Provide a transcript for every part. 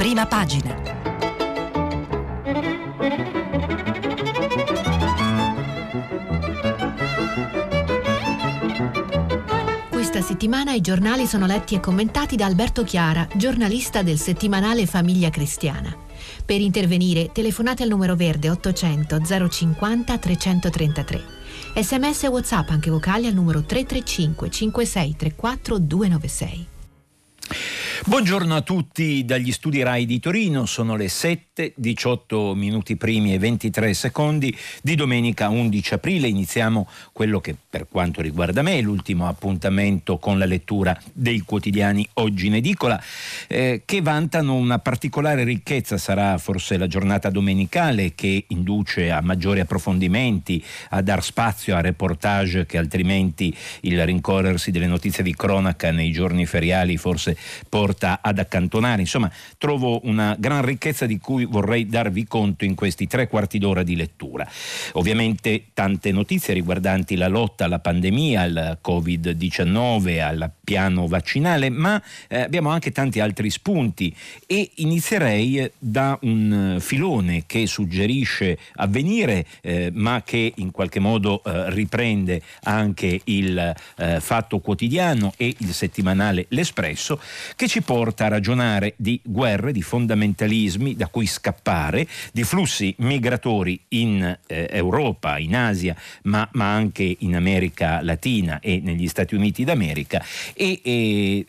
prima pagina. Questa settimana i giornali sono letti e commentati da Alberto Chiara, giornalista del settimanale Famiglia Cristiana. Per intervenire telefonate al numero verde 800 050 333. Sms e WhatsApp anche vocali al numero 335 5634 296. Buongiorno a tutti dagli studi RAI di Torino, sono le 7, 18 minuti primi e 23 secondi di domenica 11 aprile. Iniziamo quello che per quanto riguarda me è l'ultimo appuntamento con la lettura dei quotidiani oggi in edicola, eh, che vantano una particolare ricchezza, sarà forse la giornata domenicale che induce a maggiori approfondimenti, a dar spazio a reportage che altrimenti il rincorrersi delle notizie di cronaca nei giorni feriali forse porta porta ad accantonare. Insomma, trovo una gran ricchezza di cui vorrei darvi conto in questi tre quarti d'ora di lettura. Ovviamente tante notizie riguardanti la lotta alla pandemia, al Covid-19, al piano vaccinale, ma eh, abbiamo anche tanti altri spunti e inizierei da un filone che suggerisce avvenire, eh, ma che in qualche modo eh, riprende anche il eh, Fatto Quotidiano e il settimanale L'Espresso, che ci ci porta a ragionare di guerre, di fondamentalismi da cui scappare, di flussi migratori in eh, Europa, in Asia, ma, ma, anche in America Latina e negli Stati Uniti d'America e, e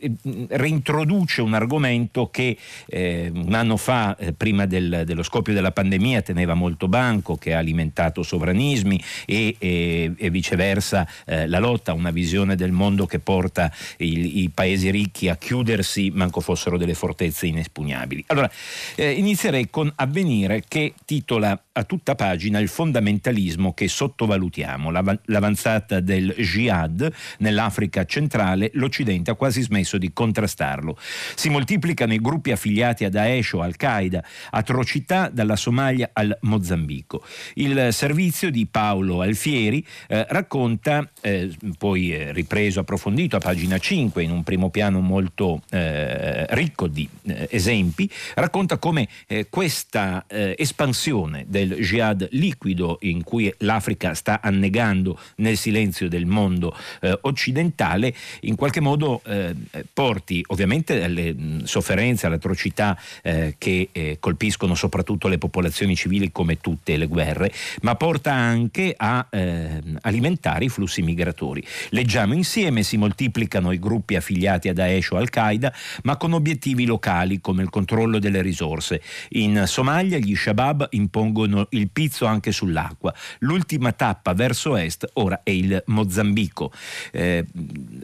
reintroduce un argomento che eh, un anno fa, eh, prima del, dello scoppio della pandemia, teneva molto banco, che ha alimentato sovranismi e, e, viceversa eh, la lotta una visione del mondo che porta il, i paesi ricchi a chiudersi manco fossero delle fortezze inespugnabili. Allora, eh, inizierei con Avvenire che titola a tutta pagina il fondamentalismo che sottovalutiamo, l'avanzata del jihad nell'Africa centrale, l'Occidente ha quasi smesso di contrastarlo. Si moltiplicano i gruppi affiliati a Daesh o Al-Qaeda, atrocità dalla Somalia al Mozambico. Il servizio di Paolo Alfieri eh, racconta, eh, poi eh, ripreso, approfondito a pagina 5, in un primo piano molto eh, ricco di eh, esempi, racconta come eh, questa espansione del jihad liquido in cui l'Africa sta annegando nel silenzio del mondo eh, occidentale, in qualche modo eh, porti ovviamente alle mh, sofferenze, alle atrocità eh, che eh, colpiscono soprattutto le popolazioni civili come tutte le guerre, ma porta anche a eh, alimentare i flussi migratori. Leggiamo insieme, si moltiplicano i gruppi affiliati a Daesh o Al-Qaeda, ma con obiettivi locali come il controllo delle risorse. In Somalia gli Shabab impongono il pizzo anche sull'acqua. L'ultima tappa verso est ora è il Mozambico. Eh,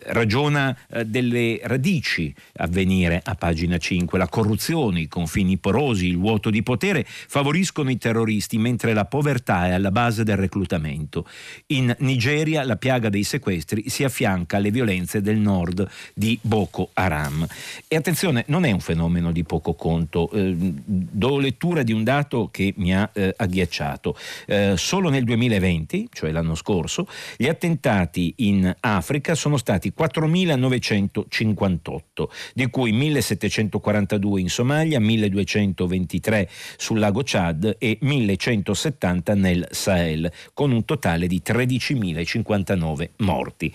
ragiona eh, delle radici a venire a pagina 5. La corruzione, i confini porosi, il vuoto di potere favoriscono i terroristi mentre la povertà è alla base del reclutamento. In Nigeria la piaga dei sequestri si affianca alle violenze del nord di Boko Haram. E attenzione, non è un fenomeno di poco conto. Eh, do lettura di un dato che mi ha eh, agghiacciato. Eh, solo nel 2020, cioè l'anno scorso, gli attentati in Africa sono stati 4.958, di cui 1.742 in Somalia, 1.223 sul lago Chad e 1.170 nel Sahel, con un totale di 13.059 morti.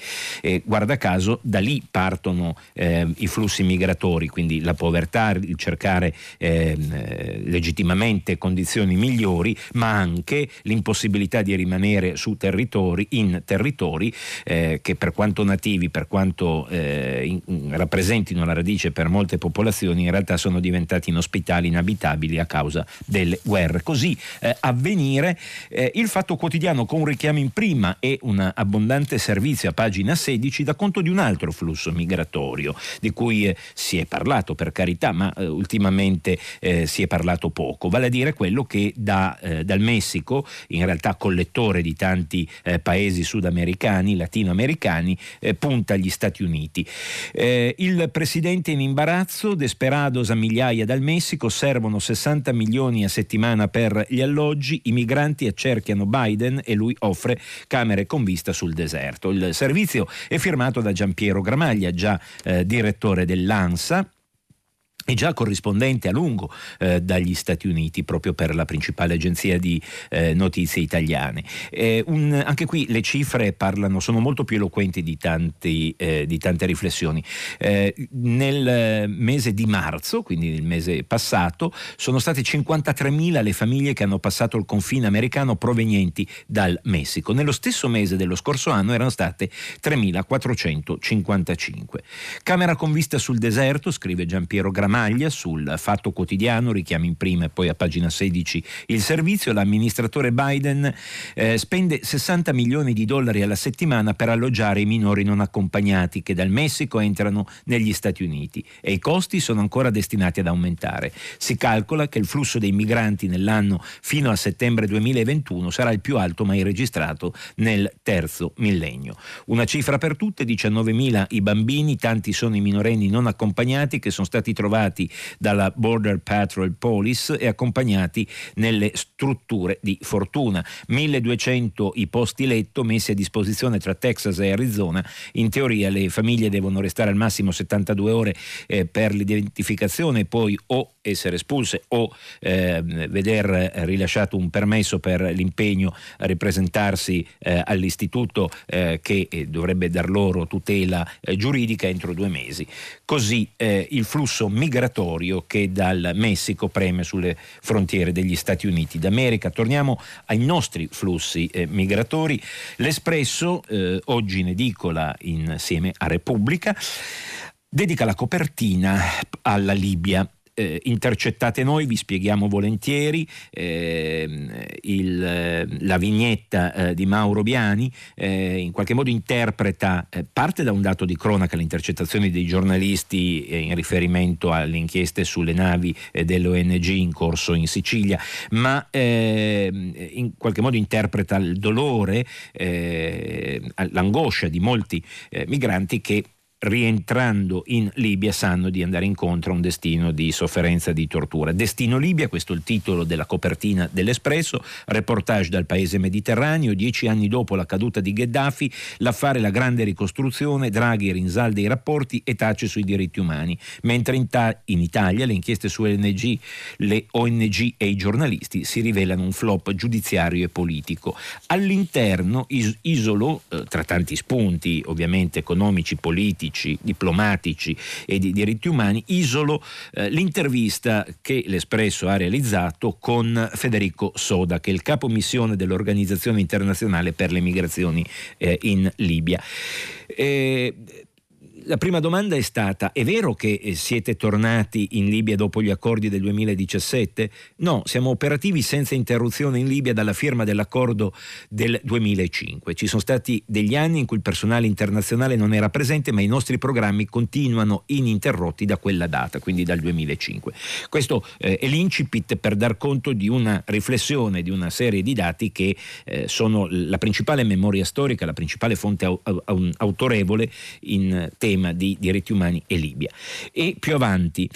Guarda caso, da lì partono eh, i flussi migratori, quindi la povertà, il cercare ehm, eh, legittimamente condizioni migliori ma anche l'impossibilità di rimanere su territori, in territori eh, che per quanto nativi, per quanto eh, in, rappresentino la radice per molte popolazioni, in realtà sono diventati inospitali, inabitabili a causa delle guerre. Così eh, avvenire eh, il fatto quotidiano con un richiamo in prima e un abbondante servizio a pagina 16 dà conto di un altro flusso migratorio di cui eh, si è parlato per carità, ma eh, ultimamente si è parlato poco, vale a dire quello che da eh, dal Messico, in realtà collettore di tanti eh, paesi sudamericani, latinoamericani, eh, punta agli Stati Uniti. Eh, il presidente in imbarazzo, desperados a migliaia dal Messico, servono 60 milioni a settimana per gli alloggi, i migranti accerchiano Biden e lui offre camere con vista sul deserto. Il servizio è firmato da Giampiero Gramaglia, già eh, direttore intéressant. E già corrispondente a lungo eh, dagli Stati Uniti proprio per la principale agenzia di eh, notizie italiane. Eh, un, anche qui le cifre parlano, sono molto più eloquenti di, tanti, eh, di tante riflessioni. Eh, nel mese di marzo, quindi nel mese passato, sono state 53.000 le famiglie che hanno passato il confine americano provenienti dal Messico. Nello stesso mese dello scorso anno erano state 3.455. Camera con vista sul deserto, scrive Giampiero Grammatica, Maglia sul Fatto Quotidiano, richiami in prima e poi a pagina 16 il servizio, l'amministratore Biden eh, spende 60 milioni di dollari alla settimana per alloggiare i minori non accompagnati che dal Messico entrano negli Stati Uniti e i costi sono ancora destinati ad aumentare. Si calcola che il flusso dei migranti nell'anno fino a settembre 2021 sarà il più alto mai registrato nel terzo millennio. Una cifra per tutte, 19.000 i bambini, tanti sono i minorenni non accompagnati che sono stati trovati osservati dalla Border Patrol Police e accompagnati nelle strutture di fortuna. 1200 i posti letto messi a disposizione tra Texas e Arizona. In teoria le famiglie devono restare al massimo 72 ore eh, per l'identificazione, poi o essere espulse o eh, veder rilasciato un permesso per l'impegno a ripresentarsi eh, all'istituto eh, che eh, dovrebbe dar loro tutela eh, giuridica entro due mesi. Così il flusso migratorio che dal Messico preme sulle frontiere degli Stati Uniti d'America. Torniamo ai nostri flussi migratori. L'Espresso, oggi in edicola insieme a Repubblica, dedica la copertina alla Libia eh, intercettate noi, vi spieghiamo volentieri eh, il, la vignetta eh, di Mauro Biani, eh, in qualche modo interpreta, eh, parte da un dato di cronaca, le intercettazioni dei giornalisti eh, in riferimento alle inchieste sulle navi dell'ONG in corso in Sicilia, ma in qualche modo interpreta il dolore, l'angoscia di molti migranti che rientrando in Libia sanno di andare incontro a un destino di sofferenza e di tortura. Destino Libia, questo è il titolo della copertina dell'Espresso, reportage dal paese mediterraneo, dieci anni dopo la caduta di Gheddafi, l'affare la grande ricostruzione, Draghi rinsalda i rapporti e tace sui diritti umani, mentre in, ta- in Italia le inchieste su ONG, le ONG e i giornalisti si rivelano un flop giudiziario e politico. All'interno is- isolo, eh, tra tanti spunti ovviamente economici, politici, politici, diplomatici e di diritti umani, isolo eh, l'intervista che l'Espresso ha realizzato con Federico Soda, che è il capo missione dell'Organizzazione internazionale per le migrazioni eh, in Libia. Eh, la prima domanda è stata, è vero che eh, siete tornati in Libia dopo gli accordi del 2017? No, siamo operativi senza interruzione in Libia dalla firma dell'accordo del 2005. Ci sono stati degli anni in cui il personale internazionale non era presente, ma i nostri programmi continuano ininterrotti da quella data, quindi dal 2005. Questo eh, è l'incipit per dar conto di una riflessione, di una serie di dati che eh, sono la principale memoria storica, la principale fonte au- au- autorevole in tema tema di diritti umani e Libia. E più avanti,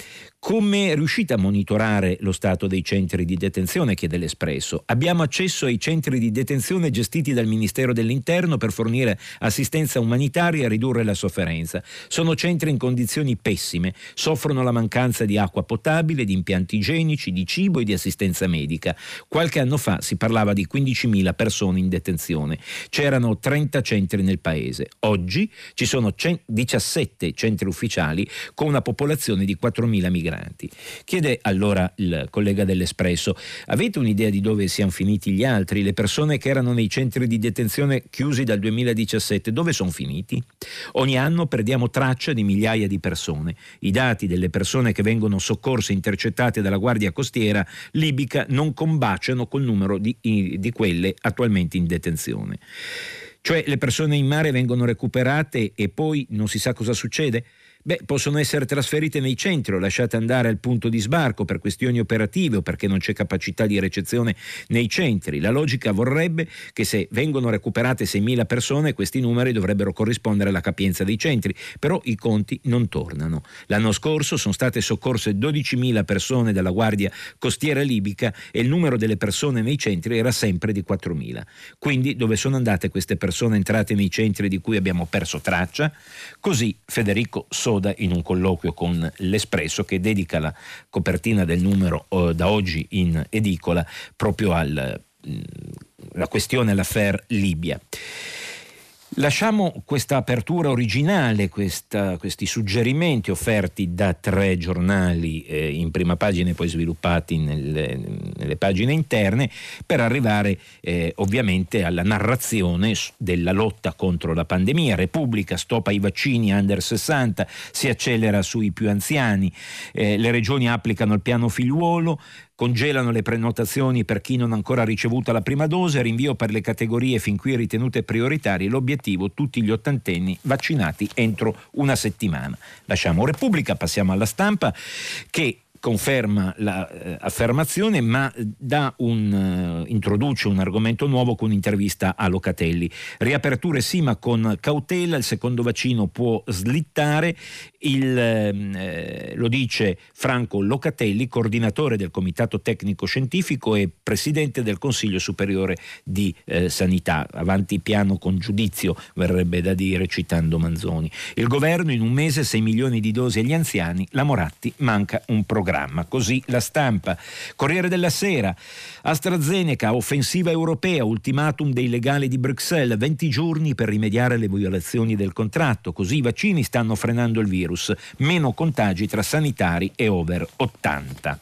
come riuscite a monitorare lo stato dei centri di detenzione? chiede l'Espresso. Abbiamo accesso ai centri di detenzione gestiti dal Ministero dell'Interno per fornire assistenza umanitaria e ridurre la sofferenza. Sono centri in condizioni pessime, soffrono la mancanza di acqua potabile, di impianti igienici, di cibo e di assistenza medica. Qualche anno fa si parlava di 15.000 persone in detenzione. C'erano 30 centri nel paese. Oggi ci sono 17 centri ufficiali con una popolazione di 4.000 migranti migranti. Chiede allora il collega dell'Espresso, avete un'idea di dove siano finiti gli altri, le persone che erano nei centri di detenzione chiusi dal 2017, dove sono finiti? Ogni anno perdiamo traccia di migliaia di persone. I dati delle persone che vengono soccorse e intercettate dalla Guardia Costiera libica non combaciano col numero di, di quelle attualmente in detenzione. Cioè le persone in mare vengono recuperate e poi non si sa cosa succede? Beh, possono essere trasferite nei centri o lasciate andare al punto di sbarco per questioni operative o perché non c'è capacità di recezione nei centri. La logica vorrebbe che se vengono recuperate 6.000 persone questi numeri dovrebbero corrispondere alla capienza dei centri, però i conti non tornano. L'anno scorso sono state soccorse 12.000 persone dalla Guardia Costiera Libica e il numero delle persone nei centri era sempre di 4.000. Quindi dove sono andate queste persone entrate nei centri di cui abbiamo perso traccia? Così Federico Soto Soda in un colloquio con l'Espresso che dedica la copertina del numero eh, da oggi in edicola proprio alla mm, questione, l'affair Libia. Lasciamo questa apertura originale, questa, questi suggerimenti offerti da tre giornali eh, in prima pagina e poi sviluppati nelle, nelle pagine interne per arrivare eh, ovviamente alla narrazione della lotta contro la pandemia. Repubblica stop ai vaccini under 60, si accelera sui più anziani, eh, le regioni applicano il piano figliuolo, congelano le prenotazioni per chi non ha ancora ricevuto la prima dose, rinvio per le categorie fin qui ritenute prioritarie, l'obiettivo tutti gli ottantenni vaccinati entro una settimana. Lasciamo Repubblica, passiamo alla stampa che conferma l'affermazione, eh, ma un, uh, introduce un argomento nuovo con un'intervista a Locatelli. Riaperture sì, ma con cautela, il secondo vaccino può slittare, il, ehm, eh, lo dice Franco Locatelli, coordinatore del Comitato Tecnico Scientifico e presidente del Consiglio Superiore di eh, Sanità. Avanti piano con giudizio, verrebbe da dire, citando Manzoni. Il governo in un mese 6 milioni di dosi agli anziani, la Moratti manca un programma programma. Così la stampa. Corriere della Sera. AstraZeneca, offensiva europea, ultimatum dei legali di Bruxelles, 20 giorni per rimediare alle violazioni del contratto. Così i vaccini stanno frenando il virus. Meno contagi tra sanitari e over 80.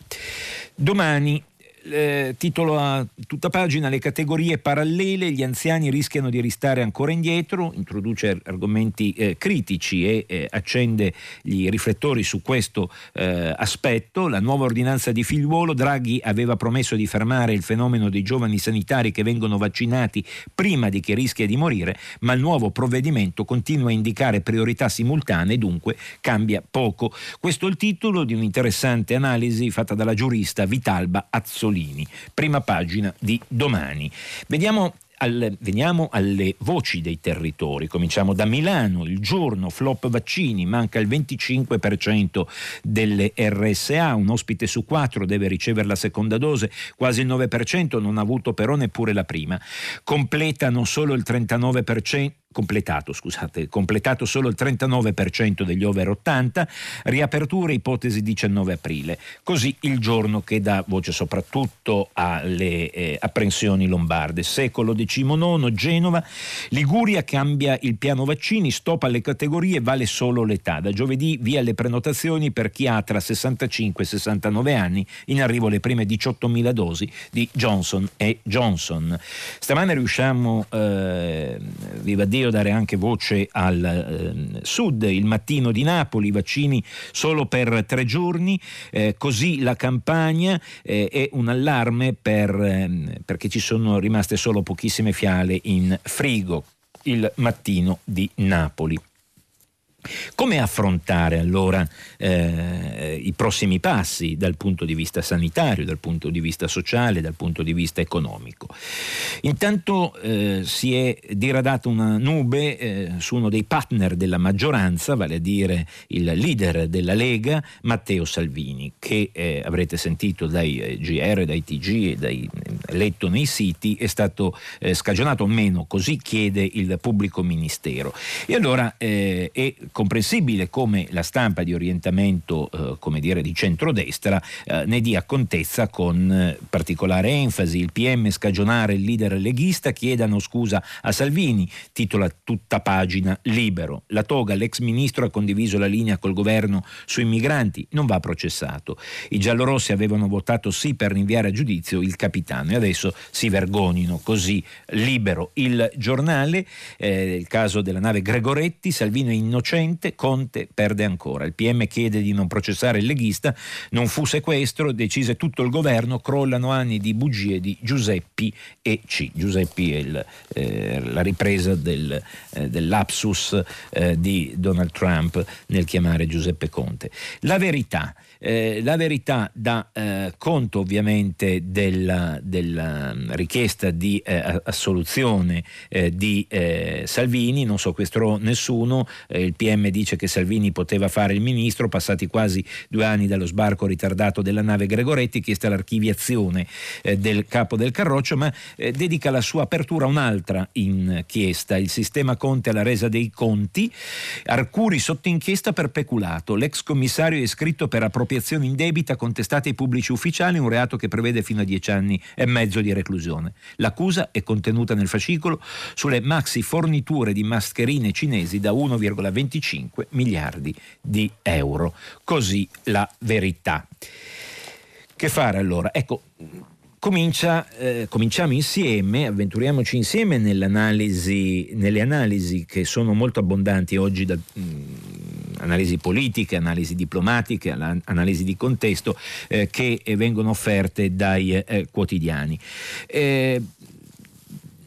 Domani eh, titolo a tutta pagina le categorie parallele, gli anziani rischiano di restare ancora indietro, introduce argomenti eh, critici e eh, accende gli riflettori su questo eh, aspetto. La nuova ordinanza di figliuolo, Draghi aveva promesso di fermare il fenomeno dei giovani sanitari che vengono vaccinati prima di chi rischia di morire, ma il nuovo provvedimento continua a indicare priorità simultanee, dunque cambia poco. Questo è il titolo di un'interessante analisi fatta dalla giurista Vitalba Azzolini. Paolini, prima pagina di domani. Vediamo al, veniamo alle voci dei territori. Cominciamo da Milano, il giorno flop vaccini, manca il 25% delle RSA, un ospite su quattro deve ricevere la seconda dose, quasi il 9% non ha avuto però neppure la prima. Completano solo il 39% completato, scusate, completato solo il 39% degli over 80, riapertura ipotesi 19 aprile. Così il giorno che dà voce soprattutto alle eh, apprensioni lombarde. Secolo XIX, Genova, Liguria cambia il piano vaccini, stop alle categorie, vale solo l'età. Da giovedì via le prenotazioni per chi ha tra 65 e 69 anni, in arrivo le prime 18.000 dosi di Johnson e Johnson. Stamane riusciamo, eh, viva Dio, necessario dare anche voce al eh, sud, il mattino di Napoli, vaccini solo per tre giorni, eh, così la campagna eh, è un allarme per, ehm, perché ci sono rimaste solo pochissime fiale in frigo, il mattino di Napoli. Come affrontare allora eh, i prossimi passi dal punto di vista sanitario, dal punto di vista sociale, dal punto di vista economico? Intanto eh, si è diradata una nube eh, su uno dei partner della maggioranza, vale a dire il leader della Lega, Matteo Salvini, che eh, avrete sentito dai eh, GR, dai TG e dai eh, letto nei siti, è stato scagionato o meno, così chiede il pubblico ministero. E allora è comprensibile come la stampa di orientamento, eh, come dire, di centrodestra eh, ne dia contezza con eh, particolare enfasi. Il PM scagionare il leader leghista chiedano scusa a Salvini, titola tutta pagina libero. La toga, l'ex ministro ha condiviso la linea col governo sui migranti, non va processato. I giallorossi avevano votato sì per rinviare a giudizio il capitano e adesso si vergognino così libero. Il giornale, eh, il caso della nave Gregoretti, Salvini è innocente innocente, Conte perde ancora. Il PM chiede di non processare il leghista, non fu sequestro, decise tutto il governo, crollano anni di bugie di Giuseppi e C. Giuseppi è il, eh, la ripresa del, eh, dell'apsus eh, di Donald Trump nel chiamare Giuseppe Conte. La verità Eh, la verità dà eh, conto ovviamente della, della mm, richiesta di eh, assoluzione eh, di eh, Salvini, non sequestrò nessuno, il PM dice che Salvini poteva fare il ministro, passati quasi due anni dallo sbarco ritardato della nave Gregoretti, chiesta l'archiviazione del capo del Carroccio, ma dedica la sua apertura a un'altra inchiesta, il sistema Conte alla resa dei conti, Arcuri sotto inchiesta per peculato, l'ex commissario è iscritto per appropriazione indebita contestata ai pubblici ufficiali, un reato che prevede fino a dieci anni e mezzo di reclusione. L'accusa è contenuta nel fascicolo sulle maxi forniture di mascherine cinesi da 1,25 miliardi di euro. Così la verità. Che fare allora? Ecco, Comincia, eh, cominciamo insieme, avventuriamoci insieme nelle analisi che sono molto abbondanti oggi, da, mh, mm, analisi politiche, analisi diplomatiche, analisi di contesto eh, che vengono offerte dai eh, quotidiani. Eh,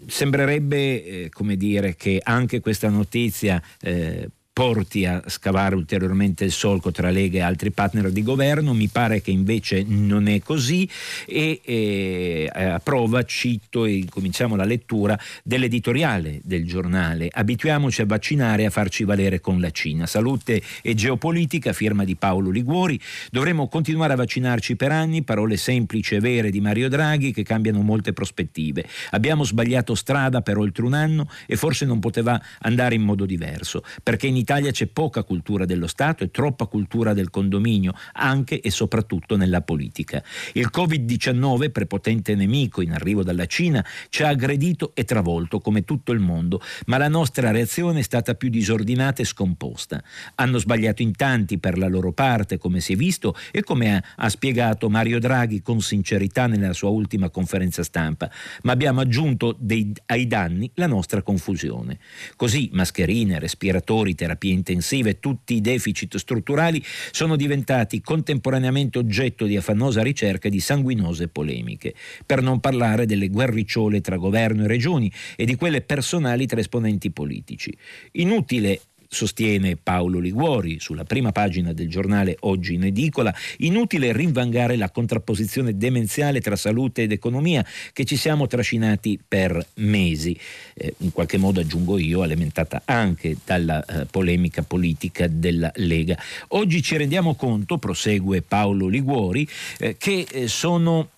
sembrerebbe eh, come dire, che anche questa notizia eh, porti a scavare ulteriormente il solco tra Lega e altri partner di governo, mi pare che invece non è così e eh, a prova cito e cominciamo la lettura dell'editoriale del giornale Abituiamoci a vaccinare e a farci valere con la Cina. Salute e geopolitica, firma di Paolo Liguori. Dovremmo continuare a vaccinarci per anni, parole semplici e vere di Mario Draghi che cambiano molte prospettive. Abbiamo sbagliato strada per oltre un anno e forse non poteva andare in modo diverso, perché in Italia c'è poca cultura dello Stato e troppa cultura del condominio, anche e soprattutto nella politica. Il Covid-19, prepotente nemico in arrivo dalla Cina, ci ha aggredito e travolto come tutto il mondo, ma la nostra reazione è stata più disordinata e scomposta. Hanno sbagliato in tanti per la loro parte, come si è visto e come ha, ha spiegato Mario Draghi con sincerità nella sua ultima conferenza stampa, ma abbiamo aggiunto dei, ai danni la nostra confusione. Così mascherine, respiratori, terapie terapie intensive tutti i deficit strutturali sono diventati contemporaneamente oggetto di affannosa ricerca e di sanguinose polemiche, per non parlare delle guerricciole tra governo e regioni e di quelle personali tra esponenti politici. Inutile sostiene Paolo Liguori sulla prima pagina del giornale Oggi in edicola, inutile rinvangare la contrapposizione demenziale tra salute ed economia che ci siamo trascinati per mesi, eh, in qualche modo aggiungo io, alimentata anche dalla eh, polemica politica della Lega. Oggi ci rendiamo conto, prosegue Paolo Liguori, eh, che eh, sono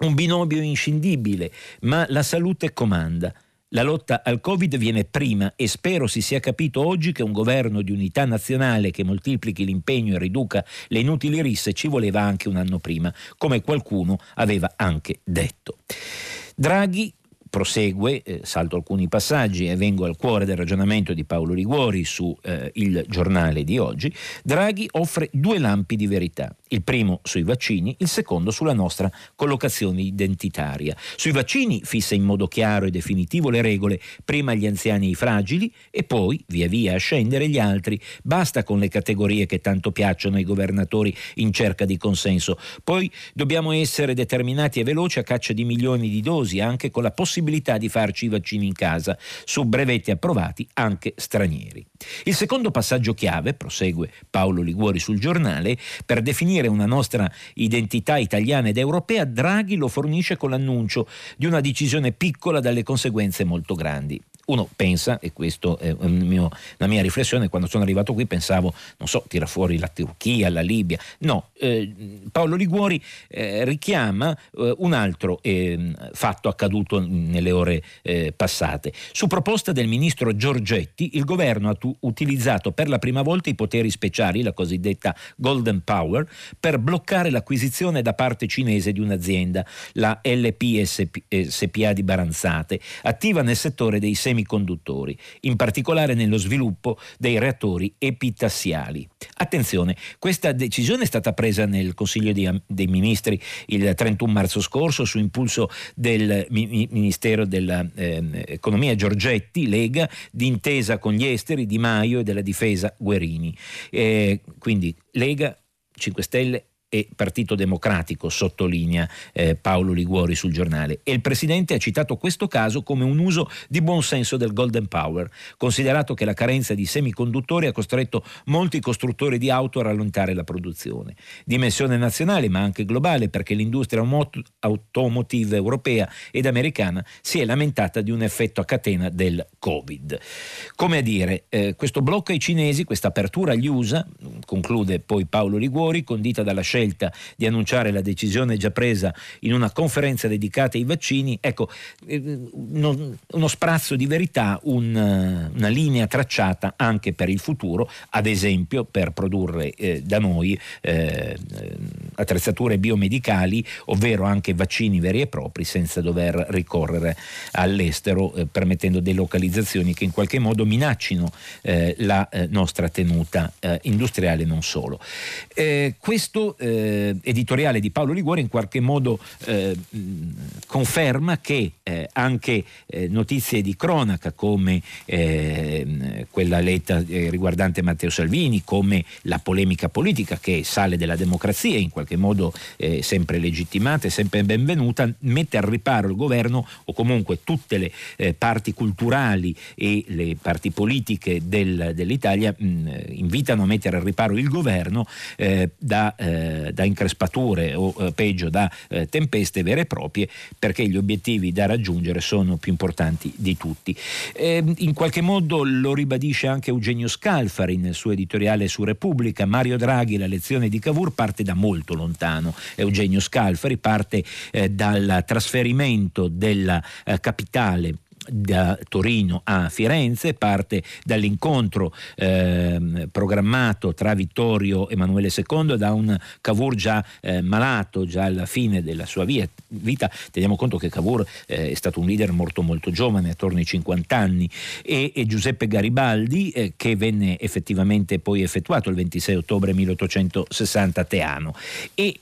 un binomio inscindibile, ma la salute comanda. La lotta al Covid viene prima e spero si sia capito oggi che un governo di unità nazionale che moltiplichi l'impegno e riduca le inutili risse ci voleva anche un anno prima, come qualcuno aveva anche detto. Draghi prosegue, eh, salto alcuni passaggi e vengo al cuore del ragionamento di Paolo Liguori su eh, il giornale di oggi, Draghi offre due lampi di verità il primo sui vaccini, il secondo sulla nostra collocazione identitaria. Sui vaccini fissa in modo chiaro e definitivo le regole, prima gli anziani e i fragili e poi via via a scendere gli altri. Basta con le categorie che tanto piacciono ai governatori in cerca di consenso. Poi dobbiamo essere determinati e veloci a caccia di milioni di dosi, anche con la possibilità di farci i vaccini in casa, su brevetti approvati anche stranieri. Il secondo passaggio chiave, prosegue Paolo Liguori sul giornale, per definire una nostra identità italiana ed europea, Draghi lo fornisce con l'annuncio di una decisione piccola dalle conseguenze molto grandi uno pensa, e questa è mio, la mia riflessione, quando sono arrivato qui pensavo, non so, tira fuori la Turchia, la Libia, no, eh, Paolo Liguori eh, richiama eh, un altro ehm, fatto accaduto nelle ore eh, passate. Su proposta del ministro Giorgetti, il governo ha tu- utilizzato per la prima volta i poteri speciali, la cosiddetta Golden Power, per bloccare l'acquisizione da parte cinese di un'azienda, la LPSPA di Baranzate, attiva nel settore dei semi semiconduttori, in particolare nello sviluppo dei reattori epitassiali. Attenzione, questa decisione è stata presa nel Consiglio dei Ministri il 31 marzo scorso su impulso del Ministero dell'Economia Giorgetti, Lega, d'intesa con gli esteri Di Maio e della Difesa Guerini. Eh, quindi Lega, 5 Stelle e Partito Democratico, sottolinea eh, Paolo Liguori sul giornale. E il Presidente ha citato questo caso come un uso di buon senso del Golden Power, considerato che la carenza di semiconduttori ha costretto molti costruttori di auto a rallentare la produzione. Dimensione nazionale ma anche globale perché l'industria automotive europea ed americana si è lamentata di un effetto a catena del Covid. Come a dire, eh, questo blocco ai cinesi, questa apertura agli USA, conclude poi Paolo Liguori, condita dalla scelta scelta di annunciare la decisione già presa in una conferenza dedicata ai vaccini, ecco, eh, uno, sprazzo di verità, un, una linea tracciata anche per il futuro, ad esempio per produrre eh, da noi eh, attrezzature biomedicali, ovvero anche vaccini veri e propri, senza dover ricorrere all'estero, eh, permettendo delocalizzazioni che in qualche modo minaccino eh, la eh, nostra tenuta industriale non solo. questo eh, editoriale di Paolo Liguori in qualche modo eh, conferma che eh, anche eh, notizie di cronaca come eh, quella letta eh, riguardante Matteo Salvini, come la polemica politica che sale della democrazia in qualche modo sempre legittimata e sempre benvenuta, mette al riparo il governo o comunque tutte le parti culturali e le parti politiche del, dell'Italia mh, invitano a mettere al riparo il governo da eh, da increspature o eh, peggio da eh, tempeste vere e proprie perché gli obiettivi da raggiungere sono più importanti di tutti. Ehm, in qualche modo lo ribadisce anche Eugenio Scalfari nel suo editoriale su Repubblica. Mario Draghi, la lezione di Cavour parte da molto lontano. Eugenio Scalfari parte eh, dal trasferimento della eh, capitale da Torino a Firenze, parte dall'incontro eh, programmato tra Vittorio Emanuele II da un Cavour già eh, malato, già alla fine della sua vita. Teniamo conto che Cavour eh, è stato un leader molto molto giovane, attorno ai 50 anni, e, e Giuseppe Garibaldi eh, che venne effettivamente poi effettuato il 26 ottobre 1860 a Teano. E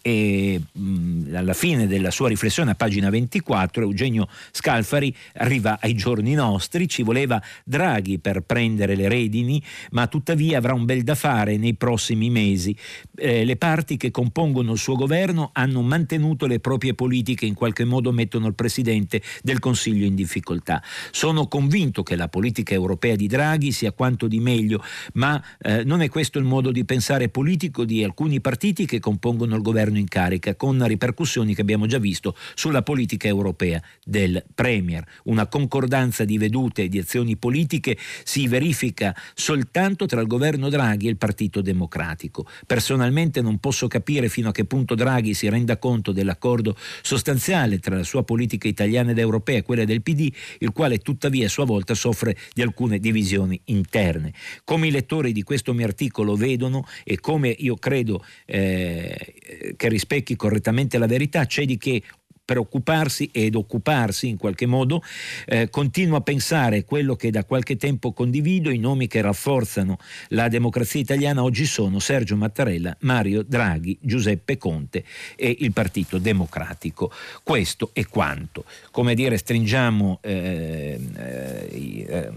mh, alla fine della sua riflessione a pagina 24 Eugenio Scalfari arriva ai giorni nostri, ci voleva Draghi per prendere le redini, ma tuttavia avrà un bel da fare nei prossimi mesi. Eh, le parti che compongono il suo governo hanno mantenuto le proprie politiche, in qualche modo mettono il Presidente del Consiglio in difficoltà. Sono convinto che la politica europea di Draghi sia quanto di meglio, ma eh, non è questo il modo di pensare politico di alcuni partiti che compongono il governo in carica, con ripercussioni che abbiamo già visto sulla politica europea del Premier. Una concorrenza concordanza di vedute e di azioni politiche si verifica soltanto tra il governo Draghi e il Partito Democratico. Personalmente non posso capire fino a che punto Draghi si renda conto dell'accordo sostanziale tra la sua politica italiana ed europea e quella del PD, il quale tuttavia a sua volta soffre di alcune divisioni interne. Come i lettori di questo mio articolo vedono e come io credo eh, che rispecchi correttamente la verità, c'è di che preoccuparsi ed occuparsi in qualche modo, eh, continuo a pensare quello che da qualche tempo condivido, i nomi che rafforzano la democrazia italiana oggi sono Sergio Mattarella, Mario Draghi, Giuseppe Conte e il Partito Democratico. Questo è quanto. Come dire, stringiamo eh, eh, i, eh,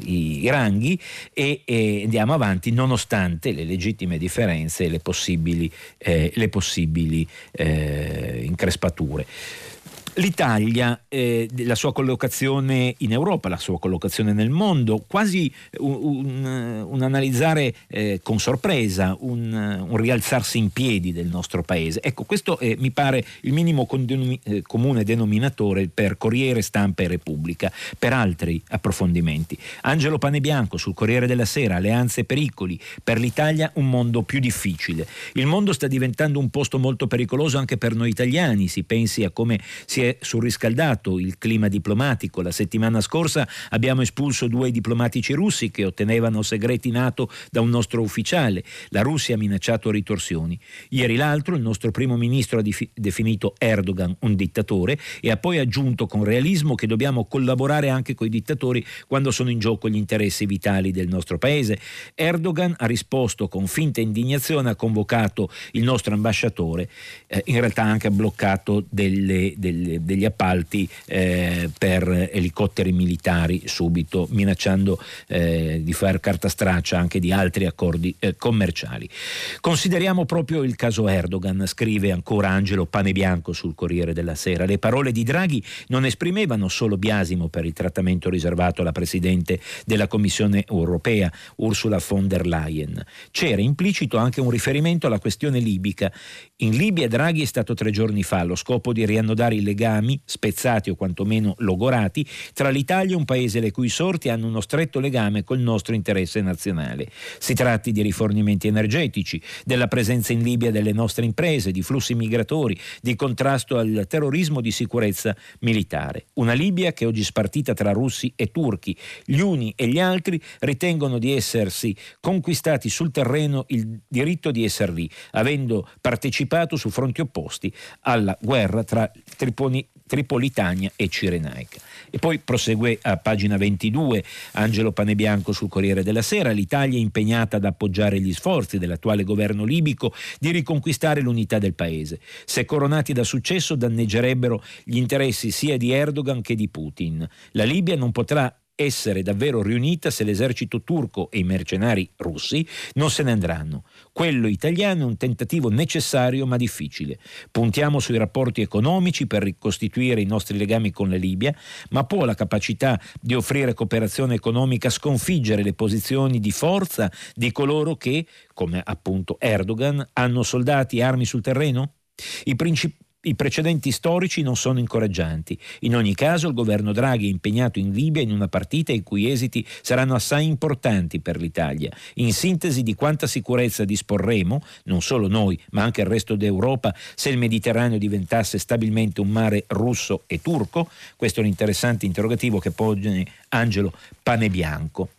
i, i, ranghi e, e, andiamo avanti nonostante le legittime differenze e le possibili, eh, le possibili eh, increspature legislature. L'Italia, eh, la sua collocazione in Europa, la sua collocazione nel mondo, quasi un, un, un analizzare eh, con sorpresa, un, un, rialzarsi in piedi del nostro paese. Ecco, questo è, mi pare il minimo condenomi, eh, comune denominatore per Corriere, Stampa e Repubblica. Per altri approfondimenti, Angelo Panebianco sul Corriere della Sera, Alleanze e pericoli, per l'Italia un mondo più difficile. Il mondo sta diventando un posto molto pericoloso anche per noi italiani, si pensi a come si è è surriscaldato il clima diplomatico. La settimana scorsa abbiamo espulso due diplomatici russi che ottenevano segreti NATO da un nostro ufficiale. La Russia ha minacciato ritorsioni. Ieri l'altro il nostro primo ministro ha dif- definito Erdogan un dittatore e ha poi aggiunto con realismo che dobbiamo collaborare anche con i dittatori quando sono in gioco gli interessi vitali del nostro paese. Erdogan ha risposto con finta indignazione, ha convocato il nostro ambasciatore, eh, in realtà anche ha bloccato delle, delle de, degli appalti eh, per elicotteri militari subito, minacciando eh, di fare carta straccia anche di altri accordi eh, commerciali. Consideriamo proprio il caso Erdogan, scrive ancora Angelo Panebianco sul Corriere della Sera. Le parole di Draghi non esprimevano solo biasimo per il trattamento riservato alla Presidente della Commissione europea, Ursula von der Leyen. C'era implicito anche un riferimento alla questione libica. In Libia Draghi è stato tre giorni fa allo scopo di riannodare i legami, spezzati o quantomeno logorati, tra l'Italia e un paese le cui sorti hanno uno stretto legame col nostro interesse nazionale. Si tratti di rifornimenti energetici, della presenza in Libia delle nostre imprese, di flussi migratori, di contrasto al terrorismo, di sicurezza militare. Una Libia che oggi spartita tra russi e turchi. Gli uni e gli altri ritengono di essersi conquistati sul terreno il diritto di essere lì, avendo partecipato su fronti opposti alla guerra tra Tripoli, Tripolitania e Cirenaica. E poi prosegue a pagina 22 Angelo Panebianco sul Corriere della Sera, l'Italia è impegnata ad appoggiare gli sforzi dell'attuale governo libico di riconquistare l'unità del paese. Se coronati da successo danneggerebbero gli interessi sia di Erdogan che di Putin. La Libia non potrà essere davvero riunita se l'esercito turco e i mercenari russi non se ne andranno. Quello italiano è un tentativo necessario ma difficile. Puntiamo sui rapporti economici per ricostituire i nostri legami con la Libia, ma può la capacità di offrire cooperazione economica sconfiggere le posizioni di forza di coloro che, come appunto Erdogan, hanno soldati e armi sul terreno? I principi i precedenti storici non sono incoraggianti. In ogni caso il governo Draghi è impegnato in Libia in una partita i cui esiti saranno assai importanti per l'Italia. In sintesi di quanta sicurezza disporremo, non solo noi, ma anche il resto d'Europa, se il Mediterraneo diventasse stabilmente un mare russo e turco? Questo è un interessante interrogativo che pone Angelo Panebianco.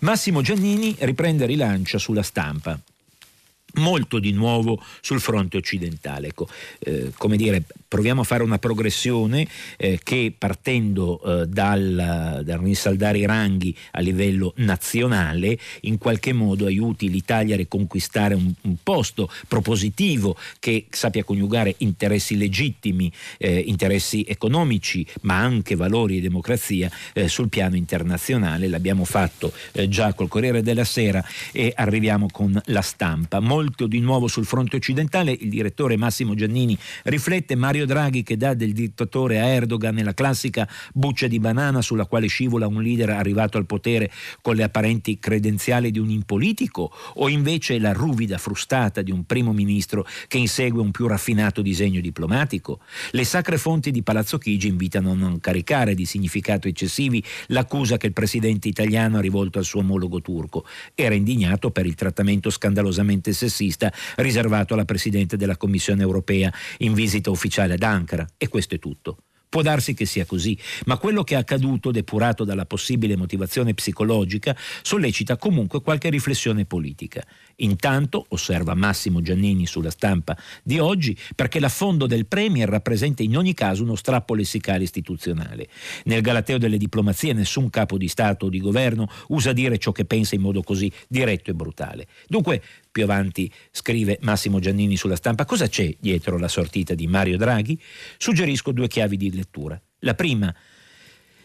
Massimo Giannini riprende rilancia sulla stampa molto di nuovo sul fronte occidentale. Ecco, eh, come dire, proviamo a fare una progressione eh, che partendo eh, dal, dal, rinsaldare i ranghi a livello nazionale in qualche modo aiuti l'Italia a riconquistare un, un posto propositivo che sappia coniugare interessi legittimi, eh, interessi economici, ma anche valori e democrazia eh, sul piano internazionale. L'abbiamo fatto eh, già col Corriere della Sera e arriviamo con la stampa. Molto molto di nuovo sul fronte occidentale, il direttore Massimo Giannini riflette Mario Draghi che dà del dittatore a Erdogan nella classica buccia di banana sulla quale scivola un leader arrivato al potere con le apparenti credenziali di un impolitico o invece la ruvida frustata di un primo ministro che insegue un più raffinato disegno diplomatico? Le sacre fonti di Palazzo Chigi invitano a non caricare di significato eccessivi l'accusa che il presidente italiano ha rivolto al suo omologo turco. Era indignato per il trattamento scandalosamente sessista sessista riservato alla Presidente della Commissione europea in visita ufficiale ad Ankara. E questo è tutto. Può darsi che sia così, ma quello che è accaduto, depurato dalla possibile motivazione psicologica, sollecita comunque qualche riflessione politica. Intanto, osserva Massimo Giannini sulla stampa di oggi, perché l'affondo del Premier rappresenta in ogni caso uno strappo lessicale istituzionale. Nel galateo delle diplomazie nessun capo di Stato o di governo usa dire ciò che pensa in modo così diretto e brutale. Dunque, più avanti scrive Massimo Giannini sulla stampa, cosa c'è dietro la sortita di Mario Draghi? Suggerisco due chiavi di lettura. La prima,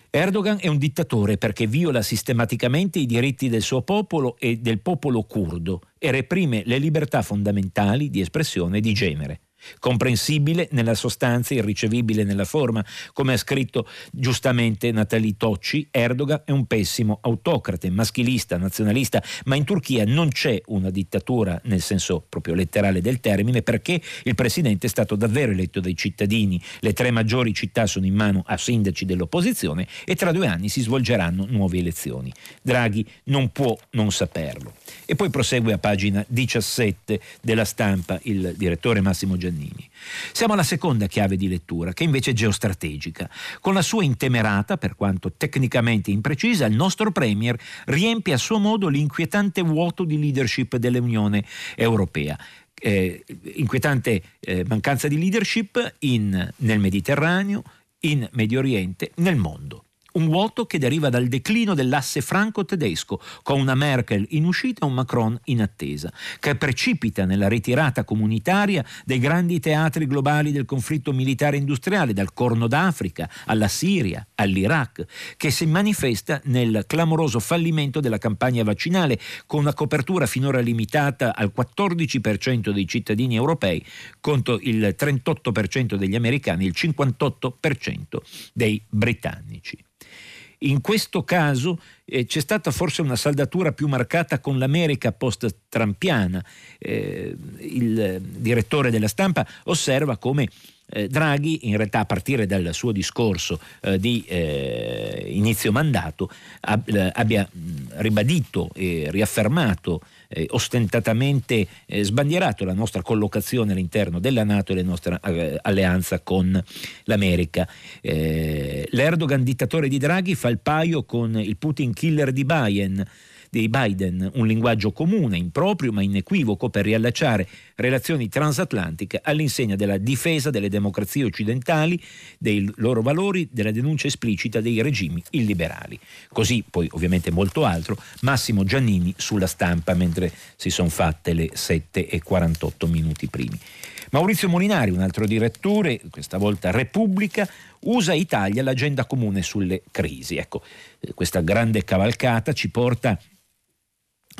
Erdogan è un dittatore perché viola sistematicamente i diritti del suo popolo e del popolo curdo e reprime le libertà fondamentali di espressione e di genere comprensibile nella sostanza, irricevibile nella forma. Come ha scritto giustamente Natali Tocci, Erdogan è un pessimo autocrate, maschilista, nazionalista, ma in Turchia non c'è una dittatura nel senso proprio letterale del termine perché il presidente è stato davvero eletto dai cittadini, le tre maggiori città sono in mano a sindaci dell'opposizione e tra due anni si svolgeranno nuove elezioni. Draghi non può non saperlo. E poi prosegue a pagina 17 della stampa il direttore Massimo Giannini. Siamo alla seconda chiave di lettura, che invece è geostrategica. Con la sua intemerata, per quanto tecnicamente imprecisa, il nostro Premier riempie a suo modo l'inquietante vuoto di leadership dell'Unione Europea. Eh, inquietante eh, mancanza di leadership in, nel Mediterraneo, in Medio Oriente, nel mondo. Un vuoto che deriva dal declino dell'asse franco-tedesco, con una Merkel in uscita e un Macron in attesa, che precipita nella ritirata comunitaria dei grandi teatri globali del conflitto militare industriale, dal Corno d'Africa alla Siria, all'Iraq, che si manifesta nel clamoroso fallimento della campagna vaccinale, con una copertura finora limitata al 14% dei cittadini europei contro il 38% degli americani e il 58% dei britannici. In questo caso eh, c'è stata forse una saldatura più marcata con l'America post-trampiana. Eh, il direttore della stampa osserva come eh, Draghi, in realtà a partire dal suo discorso eh, di eh, inizio mandato, ab- eh, abbia ribadito e riaffermato eh, ostentatamente eh, sbandierato la nostra collocazione all'interno della Nato e la nostra eh, alleanza con l'America. Eh, L'Erdogan dittatore di Draghi fa il paio con il Putin killer di Bayern di Biden, un linguaggio comune, improprio ma inequivoco per riallacciare relazioni transatlantiche all'insegna della difesa delle democrazie occidentali, dei loro valori, della denuncia esplicita dei regimi illiberali. Così poi ovviamente molto altro, Massimo Giannini sulla stampa mentre si sono fatte le 7 e 48 minuti primi. Maurizio Molinari, un altro direttore, questa volta Repubblica, usa Italia l'agenda comune sulle crisi. Ecco, eh, questa grande cavalcata ci porta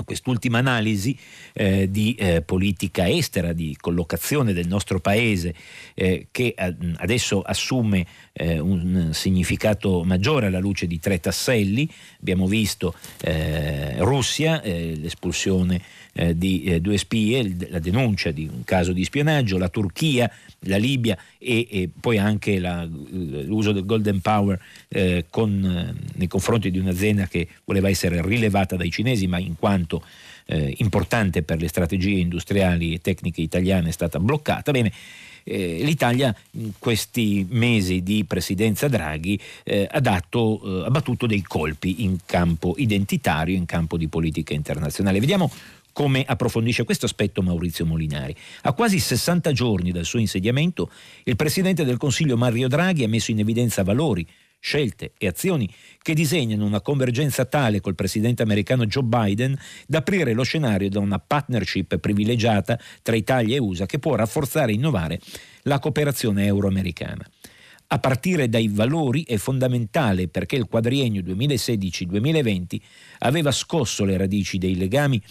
quest'ultima analisi eh, di eh, politica estera, di collocazione del nostro paese, eh, che adesso assume eh, un significato maggiore alla luce di tre tasselli. Abbiamo visto eh, Russia, eh, l'espulsione di due spie, la denuncia di un caso di spionaggio, la Turchia, la Libia e, e poi anche la, l'uso del Golden Power con, nei confronti di un'azienda che voleva essere rilevata dai cinesi, ma in quanto eh, importante per le strategie industriali e tecniche italiane è stata bloccata. Bene, eh, l'Italia in questi mesi di presidenza Draghi eh, ha, dato, eh, ha battuto dei colpi in campo identitario, in campo di politica internazionale. Vediamo come approfondisce questo aspetto Maurizio Molinari. A quasi 60 giorni dal suo insediamento, il Presidente del Consiglio Mario Draghi ha messo in evidenza valori, scelte e azioni che disegnano una convergenza tale col presidente americano Joe Biden da aprire lo scenario da una partnership privilegiata tra Italia e USA che può rafforzare e innovare la cooperazione euroamericana. A partire dai valori è fondamentale perché il quadriennio 2016-2020 aveva scosso le radici dei legami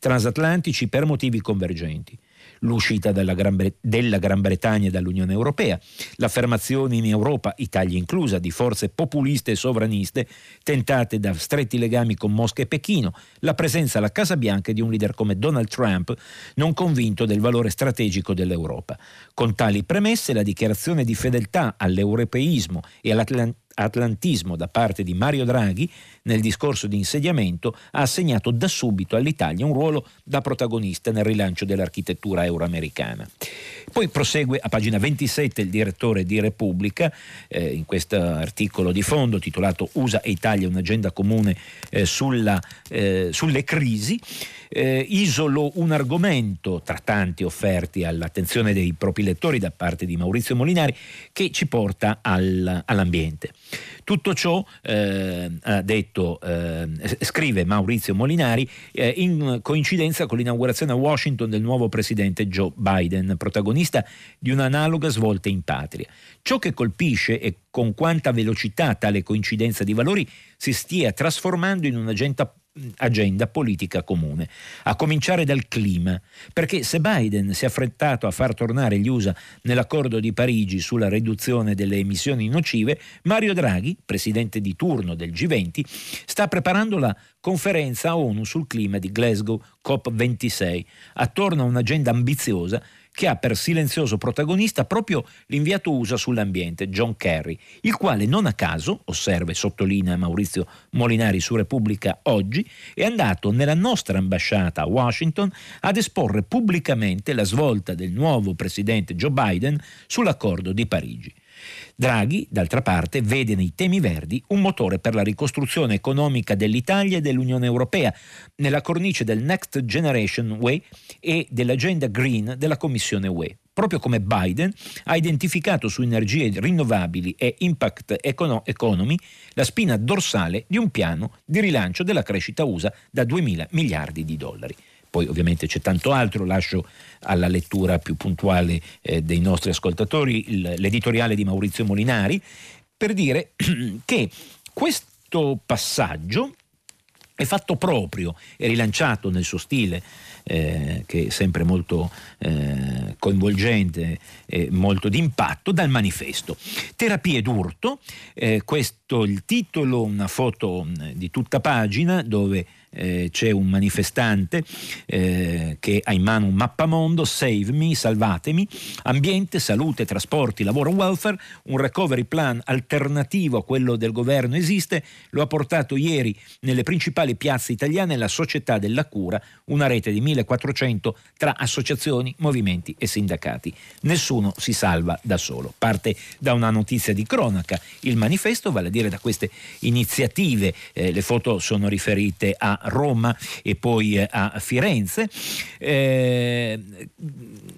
transatlantici per motivi convergenti l'uscita della Gran, Bre- della Gran Bretagna dall'Unione Europea, l'affermazione in Europa, Italia inclusa, di forze populiste e sovraniste tentate da stretti legami con Mosca e Pechino, la presenza alla Casa Bianca di un leader come Donald Trump non convinto del valore strategico dell'Europa. Con tali premesse la dichiarazione di fedeltà all'europeismo e all'atlantismo atlantismo da parte di Mario Draghi nel discorso di insediamento ha assegnato da subito all'Italia un ruolo da protagonista nel rilancio dell'architettura euroamericana. Poi prosegue a pagina 27 il direttore di Repubblica eh, in questo articolo di fondo titolato USA e Italia un'agenda comune eh, sulla, eh, sulle crisi. Eh, isolo un argomento tra tanti offerti all'attenzione dei propri lettori da parte di Maurizio Molinari che ci porta al, all'ambiente. Tutto ciò, eh, ha detto, eh, scrive Maurizio Molinari, eh, in coincidenza con l'inaugurazione a Washington del nuovo presidente Joe Biden, protagonista di un'analoga svolta in patria. Ciò che colpisce è con quanta velocità tale coincidenza di valori si stia trasformando in un'agenda agenda politica comune, a cominciare dal clima, perché se Biden si è affrettato a far tornare gli USA nell'accordo di Parigi sulla riduzione delle emissioni nocive, Mario Draghi, presidente di turno del G20, sta preparando la conferenza ONU sul clima di Glasgow COP26, attorno a un'agenda ambiziosa che ha per silenzioso protagonista proprio l'inviato USA sull'ambiente, John Kerry, il quale non a caso, osserva e sottolinea Maurizio Molinari su Repubblica oggi, è andato nella nostra ambasciata a Washington ad esporre pubblicamente la svolta del nuovo presidente Joe Biden sull'accordo di Parigi. Draghi, d'altra parte, vede nei temi verdi un motore per la ricostruzione economica dell'Italia e dell'Unione Europea, nella cornice del Next Generation UE e dell'agenda green della Commissione UE. proprio come Biden ha identificato su energie rinnovabili e impact economy la spina dorsale di un piano di rilancio della crescita USA da 2 mila miliardi di dollari. Poi ovviamente c'è tanto altro, lascio alla lettura più puntuale eh, dei nostri ascoltatori il, l'editoriale di Maurizio Molinari per dire che questo passaggio è fatto proprio e rilanciato nel suo stile eh, che è sempre molto eh, coinvolgente e molto d'impatto, dal manifesto. Terapie d'urto, eh, questo il titolo, una foto di tutta pagina dove eh, c'è un manifestante eh, che ha in mano un mappamondo, Save Me, salvatemi, ambiente, salute, trasporti, lavoro, welfare, un recovery plan alternativo a quello del governo esiste, lo ha portato ieri nelle principali piazze italiane la Società della Cura, una rete di 1400 tra associazioni, movimenti e sindacati. Nessuno si salva da solo. Parte da una notizia di cronaca, il manifesto, vale a dire da queste iniziative, eh, le foto sono riferite a Roma e poi eh, a Firenze, eh,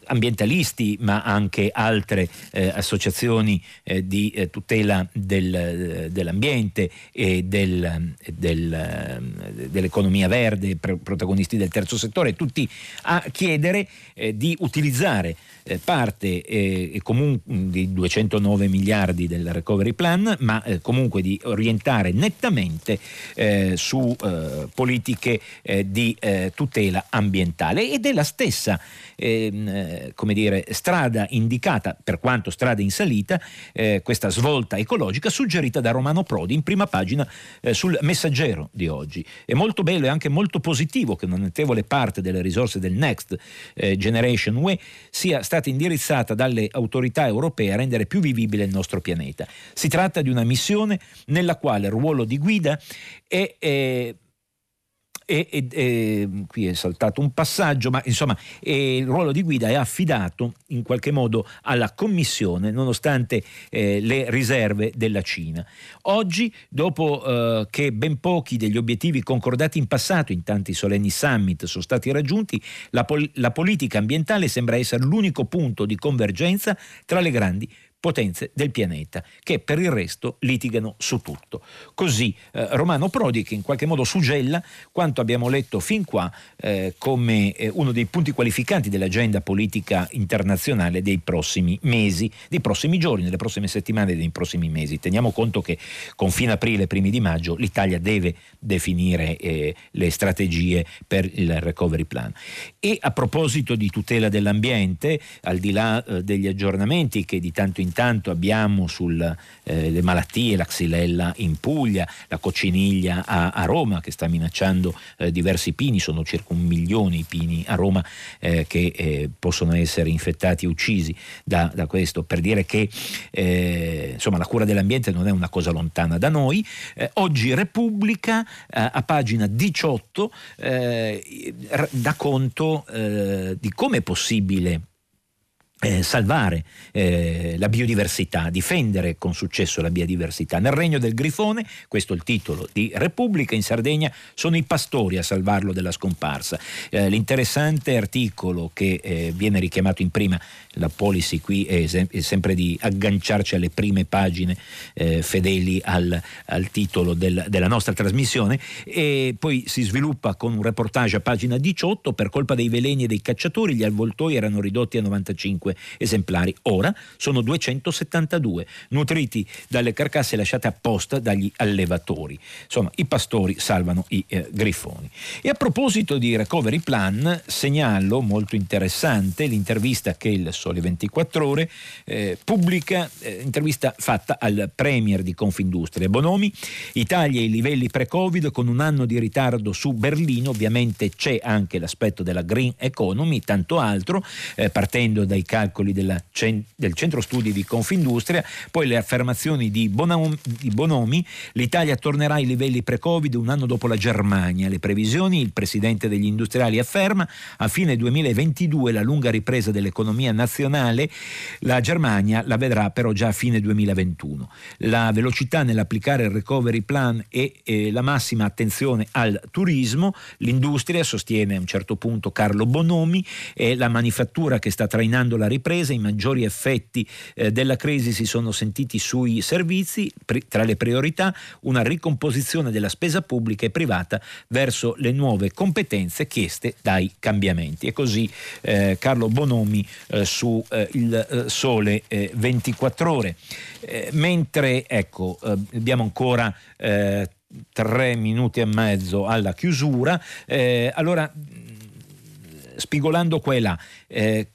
ambientalisti ma anche altre eh, associazioni eh, di eh, tutela del, dell'ambiente e del, del, dell'economia verde, protagonisti del terzo settore, tutti a chiedere di utilizzare eh, parte eh, comunque di 209 miliardi del recovery plan, ma eh, comunque di orientare nettamente eh, su eh, politiche di tutela ambientale ed è la stessa ehm, come dire, strada indicata, per quanto strada in salita, questa svolta ecologica suggerita da Romano Prodi in prima pagina sul messaggero di oggi. È molto bello e anche molto positivo che una notevole parte delle risorse del Next Generation UE sia stata indirizzata dalle autorità europee a rendere più vivibile il nostro pianeta. Si tratta di una missione nella quale il ruolo di guida è, è e, e, e, qui è saltato un passaggio, ma insomma il ruolo di guida è affidato in qualche modo alla Commissione nonostante eh, le riserve della Cina. Oggi, dopo eh, che ben pochi degli obiettivi concordati in passato in tanti solenni summit sono stati raggiunti, la, pol- la politica ambientale sembra essere l'unico punto di convergenza tra le grandi potenze del pianeta, che per il resto litigano su tutto. Così eh, Romano Prodi, che in qualche modo suggella quanto abbiamo letto fin qua eh, come eh, uno dei punti qualificanti dell'agenda politica internazionale dei prossimi mesi, dei prossimi giorni, delle prossime settimane, dei prossimi mesi. Teniamo conto che con fine aprile, primi di maggio, l'Italia deve definire eh, le strategie per il recovery plan. E a proposito di tutela dell'ambiente, al di là eh, degli aggiornamenti che di tanto in intanto abbiamo sulle eh, malattie, la xylella in Puglia, la cocciniglia a, a Roma che sta minacciando eh, diversi pini, sono circa un milione i pini a Roma eh, che eh, possono essere infettati e uccisi da, da questo, per dire che eh, insomma, la cura dell'ambiente non è una cosa lontana da noi. Eh, oggi Repubblica a pagina 18 dà conto di come è possibile eh, salvare eh, la biodiversità, difendere con successo la biodiversità. Nel regno del grifone, questo è il titolo di Repubblica, in Sardegna sono i pastori a salvarlo dalla scomparsa. Eh, l'interessante articolo che eh, viene richiamato in prima, la policy qui è, sem- è sempre di agganciarci alle prime pagine eh, fedeli al, al titolo del, della nostra trasmissione e poi si sviluppa con un reportage a pagina 18 per colpa dei veleni e dei cacciatori gli avvoltoi erano ridotti a 95 2 esemplari, ora sono 272, nutriti dalle carcasse lasciate apposta dagli allevatori. Insomma, i pastori salvano i eh, grifoni. E a proposito di recovery plan, segnalo molto interessante l'intervista che il Sole 24 Ore eh, pubblica, eh, intervista fatta al Premier di Confindustria Bonomi, Italia ai livelli pre-Covid con un anno di ritardo su Berlino, ovviamente c'è anche l'aspetto della green economy, tanto altro, eh, partendo dai casi calcoli della, del centro studi di Confindustria, poi le affermazioni di Bonomi, di Bonomi, l'Italia tornerà ai livelli pre-Covid un anno dopo la Germania, le previsioni, il presidente degli industriali afferma, a fine 2022 la lunga ripresa dell'economia nazionale, la Germania la vedrà però già a fine 2021. La velocità nell'applicare il recovery plan e, e la massima attenzione al turismo, l'industria sostiene a un certo punto Carlo Bonomi, e la manifattura che sta trainando la la ripresa, i maggiori effetti eh, della crisi si sono sentiti sui servizi, pri- tra le priorità una ricomposizione della spesa pubblica e privata verso le nuove competenze chieste dai cambiamenti. E così eh, Carlo Bonomi eh, su eh, il eh, Sole 24 ore. mentre ecco, abbiamo ancora tre minuti e mezzo alla chiusura. Eh, allora, spigolando qua e là, eh,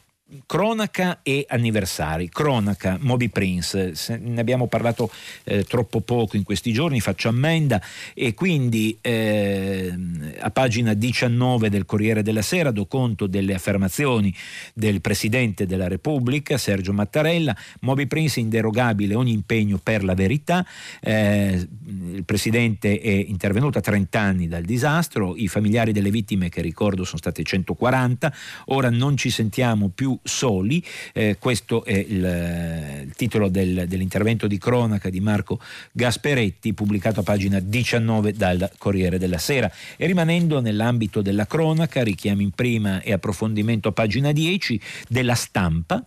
Cronaca e anniversari. Cronaca, Moby Prince, ne abbiamo parlato eh, troppo poco in questi giorni, faccio ammenda. E quindi eh, a pagina 19 del Corriere della Sera do conto delle affermazioni del Presidente della Repubblica, Sergio Mattarella, Moby Prince inderogabile ogni impegno per la verità, eh, il Presidente è intervenuto a 30 anni dal disastro, i familiari delle vittime che ricordo sono state 140, ora non ci sentiamo soli. Eh, questo è il, il titolo del, dell'intervento di cronaca di Marco Gasperetti, pubblicato a pagina 19 dal Corriere della Sera. E rimanendo nell'ambito della cronaca, richiamo in prima e approfondimento a pagina 10 della stampa.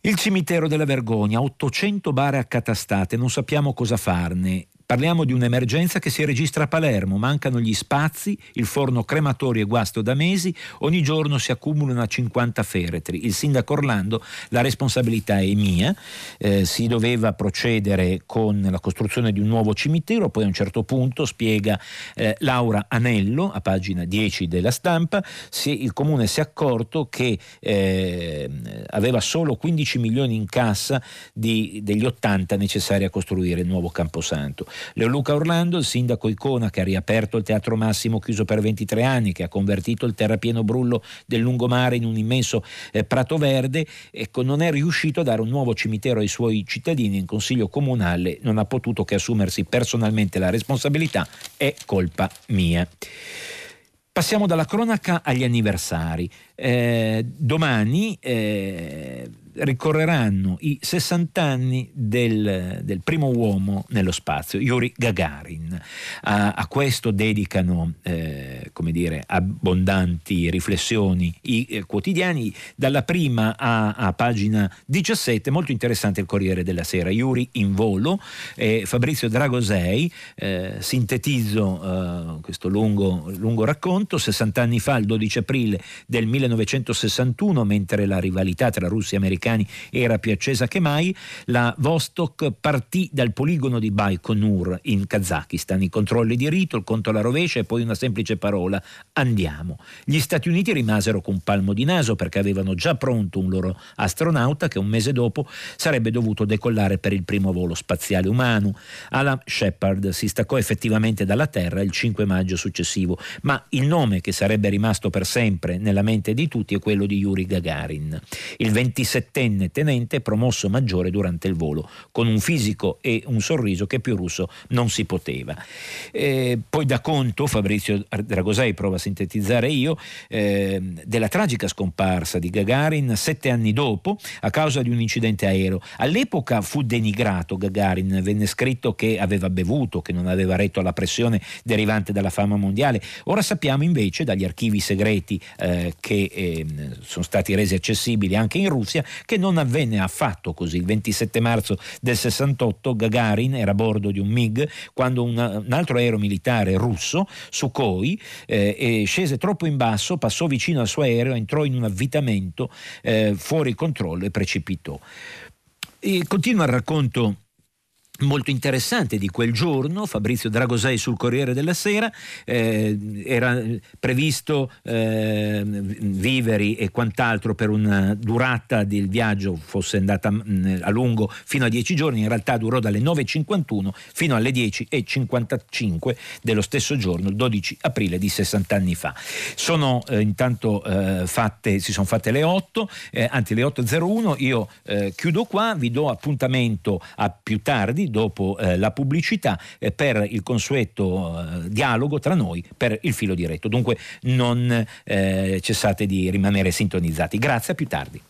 Il cimitero della vergogna, 800 bare accatastate, non sappiamo cosa farne. Parliamo di un'emergenza che si registra a Palermo, mancano gli spazi, il forno crematorio è guasto da mesi, ogni giorno si accumulano a 50 feretri. Il sindaco Orlando, la responsabilità è mia, eh, si doveva procedere con la costruzione di un nuovo cimitero, poi a un certo punto, spiega eh, Laura Anello, a pagina 10 della stampa, si, il comune si è accorto che eh, aveva solo 15 milioni in cassa di, degli 80 necessari a costruire il nuovo camposanto. Leoluca Orlando, il sindaco Icona che ha riaperto il Teatro Massimo chiuso per 23 anni, che ha convertito il terrapieno brullo del lungomare in un immenso eh, prato verde, ecco, non è riuscito a dare un nuovo cimitero ai suoi cittadini in consiglio comunale, non ha potuto che assumersi personalmente la responsabilità, è colpa mia. Passiamo dalla cronaca agli anniversari. Eh, domani eh, ricorreranno i 60 anni del, del, primo uomo nello spazio, Yuri Gagarin. A, a questo dedicano eh, come dire, abbondanti riflessioni i eh, quotidiani, dalla prima a, a, pagina 17, molto interessante il Corriere della Sera, Yuri in volo, eh, Fabrizio Dragosei, eh, sintetizzo eh, questo lungo, lungo racconto, 60 anni fa, il 12 aprile del 1961, mentre la rivalità tra Russia e Americani americani era più accesa che mai, la Vostok partì dal poligono di Baikonur in Kazakistan. I controlli di rito, il conto alla rovescia e poi una semplice parola, andiamo. Gli Stati Uniti rimasero con palmo di naso perché avevano già pronto un loro astronauta che un mese dopo sarebbe dovuto decollare per il primo volo spaziale umano. Alan Shepard si staccò effettivamente dalla Terra il 5 maggio successivo, ma il nome che sarebbe rimasto per sempre nella mente di tutti è quello di Yuri Gagarin. Il 27 ventenne tenente promosso maggiore durante il volo, con un fisico e un sorriso che più russo non si poteva. Eh, poi da conto, Fabrizio Dragosei prova a sintetizzare io, eh, della tragica scomparsa di Gagarin sette anni dopo a causa di un incidente aereo. All'epoca fu denigrato Gagarin, venne scritto che aveva bevuto, che non aveva retto alla pressione derivante dalla fama mondiale. Ora sappiamo invece dagli archivi segreti eh, che ehm, sono stati resi accessibili anche in Russia che non avvenne affatto così. Il 27 marzo del 68 Gagarin era a bordo di un MiG quando una, un altro aereo militare russo, Sukhoi, eh, scese troppo in basso, passò vicino al suo aereo, entrò in un avvitamento eh, fuori controllo e precipitò. E continua il racconto molto interessante di quel giorno, Fabrizio Dragosei sul Corriere della Sera, eh, era previsto eh, viveri e quant'altro per una durata del viaggio fosse andata mh, mm, a lungo fino a 10 giorni, in realtà durò dalle 9.51 fino alle 10.55 dello stesso giorno, il 12 aprile di 60 anni fa. Sono eh, intanto eh, fatte, si sono fatte le 8, eh, anzi le 8.01, io eh, chiudo qua, vi do appuntamento a più tardi dopo eh, la pubblicità eh, per il consueto eh, dialogo tra noi per il filo diretto. Dunque non eh, cessate di rimanere sintonizzati. Grazie, a più tardi.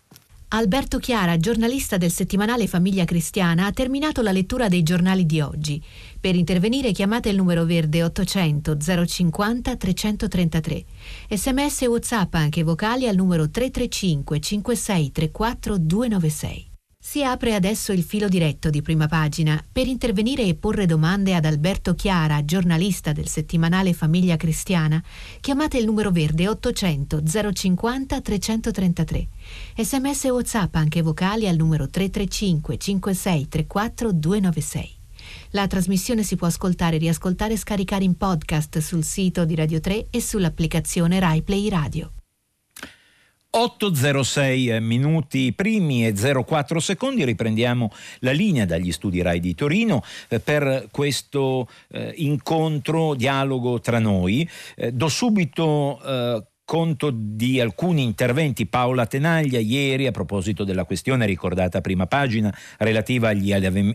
Alberto Chiara, giornalista del settimanale Famiglia Cristiana, ha terminato la lettura dei giornali di oggi. Per intervenire chiamate il numero verde 800 050 333. Sms e WhatsApp anche vocali al numero 335 5634 296. Si apre adesso il filo diretto di prima pagina per intervenire e porre domande ad Alberto Chiara, giornalista del settimanale Famiglia Cristiana. Chiamate il numero verde 800 050 333. Sms e WhatsApp anche vocali al numero 335 5634 296. La trasmissione si può ascoltare, riascoltare e scaricare in podcast sul sito di Radio 3 e sull'applicazione RaiPlay Radio. 8.06 minuti primi e 04 secondi riprendiamo la linea dagli studi RAI di Torino eh, per questo eh, incontro, dialogo tra noi. Eh, do subito eh, conto di alcuni interventi. Paola Tenaglia ieri a proposito della questione ricordata a prima pagina relativa agli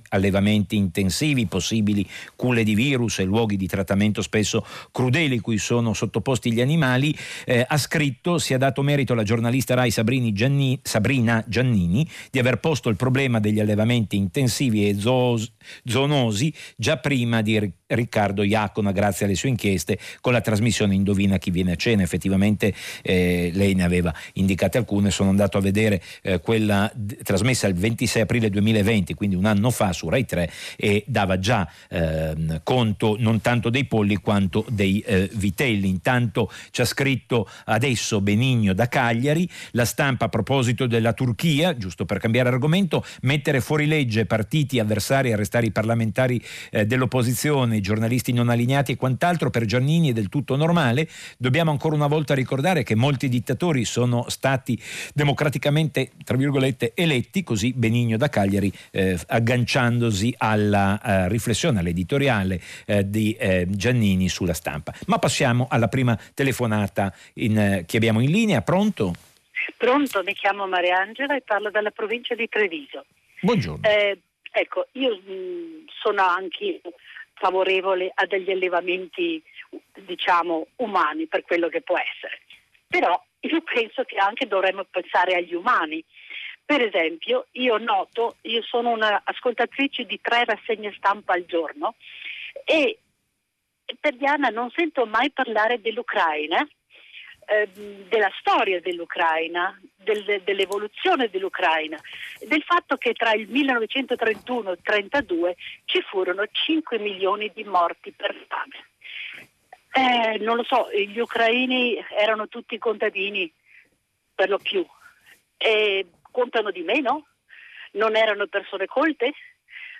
allevamenti intensivi, possibili culle di virus e luoghi di trattamento spesso crudeli cui sono sottoposti gli animali, eh, ha scritto, si è dato merito alla giornalista Rai Gianni, Sabrina Giannini di aver posto il problema degli allevamenti intensivi e zoos, zoonosi già prima di Riccardo Iacona grazie alle sue inchieste con la trasmissione Indovina chi viene a cena. Effettivamente sicuramente eh, lei ne aveva indicate alcune, sono andato a vedere eh, quella d- trasmessa il 26 aprile 2020, quindi un anno fa su Rai 3 e dava già eh, conto non tanto dei polli quanto dei eh, vitelli. Intanto ci ha scritto adesso Benigno da Cagliari, la stampa a proposito della Turchia, giusto per cambiare argomento, mettere fuori legge partiti avversari, arrestare i parlamentari eh, dell'opposizione, i giornalisti non allineati e quant'altro per Giannini è del tutto normale. Dobbiamo ancora una volta ricordare ricordare che molti dittatori sono stati democraticamente, tra virgolette, eletti, così Benigno da Cagliari, eh, agganciandosi alla eh, riflessione, all'editoriale eh, di eh, Giannini sulla stampa. Ma passiamo alla prima telefonata in, eh, che abbiamo in linea. Pronto? Pronto, mi chiamo Mariangela e parlo dalla provincia di Treviso. Buongiorno. Eh, ecco, io mh, sono anche favorevole a degli allevamenti diciamo, umani per quello che può essere. Però io penso che anche dovremmo pensare agli umani. Per esempio, io noto, io sono un'ascoltatrice di tre rassegne stampa al giorno e per Diana non sento mai parlare dell'Ucraina, eh, della storia dell'Ucraina, del, dell'evoluzione dell'Ucraina, del fatto che tra il 1931 e il 1932 ci furono 5 milioni di morti per fame. Eh, non lo so, gli ucraini erano tutti contadini per lo più e contano di meno? Non erano persone colte?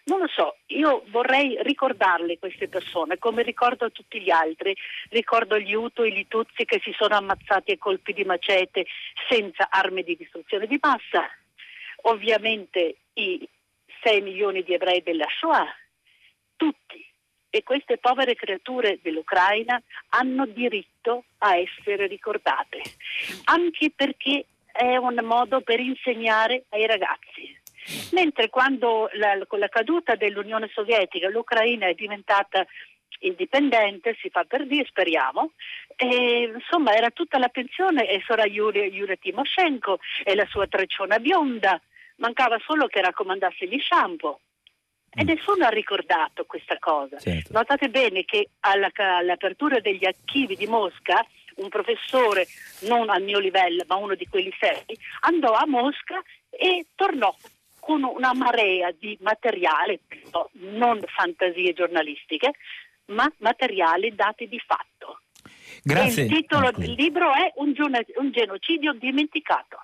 Non lo so, io vorrei ricordarle queste persone come ricordo tutti gli altri, ricordo gli Uto e gli Tuzzi che si sono ammazzati a colpi di macete senza armi di distruzione di massa, ovviamente i 6 milioni di ebrei della Shoah, tutti e queste povere creature dell'Ucraina hanno diritto a essere ricordate, anche perché è un modo per insegnare ai ragazzi. Mentre quando la, con la caduta dell'Unione Sovietica l'Ucraina è diventata indipendente, si fa per dire, speriamo, e, insomma era tutta l'attenzione e sarà Yulia, Yulia Timoshenko e la sua trecciona bionda, mancava solo che raccomandasse gli shampoo. E mm. nessuno ha ricordato questa cosa. Certo. Notate bene che alla, all'apertura degli archivi di Mosca un professore, non al mio livello, ma uno di quelli seri, andò a Mosca e tornò con una marea di materiale, non fantasie giornalistiche, ma materiali dati di fatto. Grazie. E il titolo ah, del libro è un genocidio dimenticato.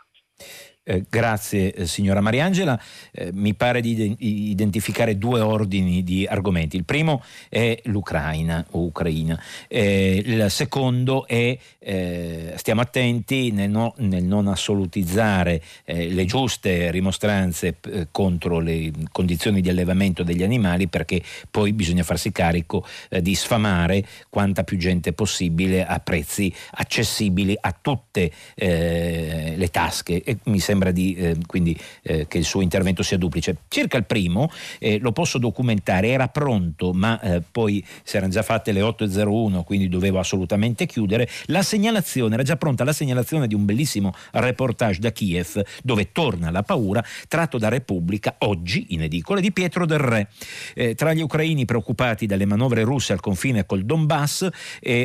Eh, grazie eh, signora Mariangela. Eh, mi pare di identificare due ordini di argomenti. Il primo è l'Ucraina o Ucraina. Eh, il secondo è stiamo attenti nel, no, nel non assolutizzare le giuste rimostranze contro le condizioni di allevamento degli animali perché poi bisogna farsi carico di sfamare quanta più gente possibile a prezzi accessibili a tutte le tasche. E mi sembra sembra di, eh, quindi, eh, che il suo intervento sia duplice. Circa il primo, eh, lo posso documentare, era pronto, ma eh, poi si erano già fatte le 8.01, quindi dovevo assolutamente chiudere. La segnalazione, era già pronta la segnalazione di un bellissimo reportage da Kiev, dove torna la paura, tratto da Repubblica, oggi in edicole, di Pietro del Re. Eh, tra gli ucraini preoccupati dalle manovre russe al confine col Donbass,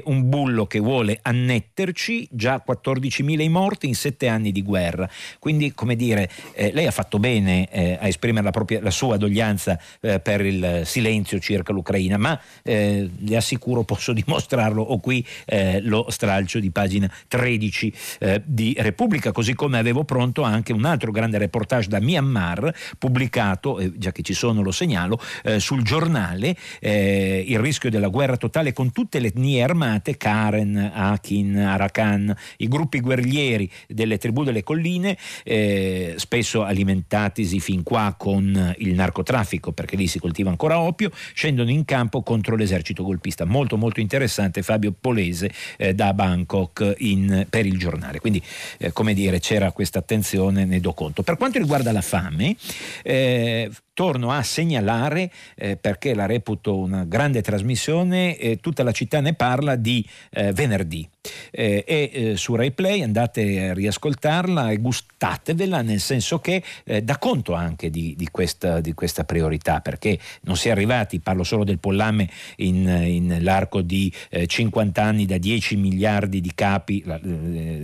un bullo che vuole annetterci, già 14.000 i morti in sette anni di guerra. Quindi, come dire, eh, lei ha fatto bene eh, a esprimere la, propria, la sua doglianza eh, per il silenzio circa l'Ucraina, ma eh, le assicuro posso dimostrarlo, ho qui eh, lo stralcio di pagina 13 eh, di Repubblica, così come avevo pronto anche un altro grande reportage da Myanmar, pubblicato, già che ci sono lo segnalo, sul giornale, il rischio della guerra totale con tutte le etnie armate, Karen, Akin, Arakan, i gruppi guerriglieri delle tribù delle colline, eh, spesso alimentatisi fin qua con il narcotraffico, perché lì si coltiva ancora opio, scendono in campo contro l'esercito golpista. Molto molto interessante Fabio Polese eh, da Bangkok in, per il giornale. Quindi, eh, come dire, c'era questa attenzione, ne do conto. Per quanto riguarda la fame, eh, torno a segnalare, eh, perché la reputo una grande trasmissione, eh, tutta la città ne parla di eh, venerdì. Eh, e eh, su RaiPlay andate a riascoltarla e gustatevela, nel senso che eh, dà conto anche di, di, questa, di, questa, priorità, perché non si è arrivati, parlo solo del pollame, in, in l'arco di 50 anni da 10 miliardi di capi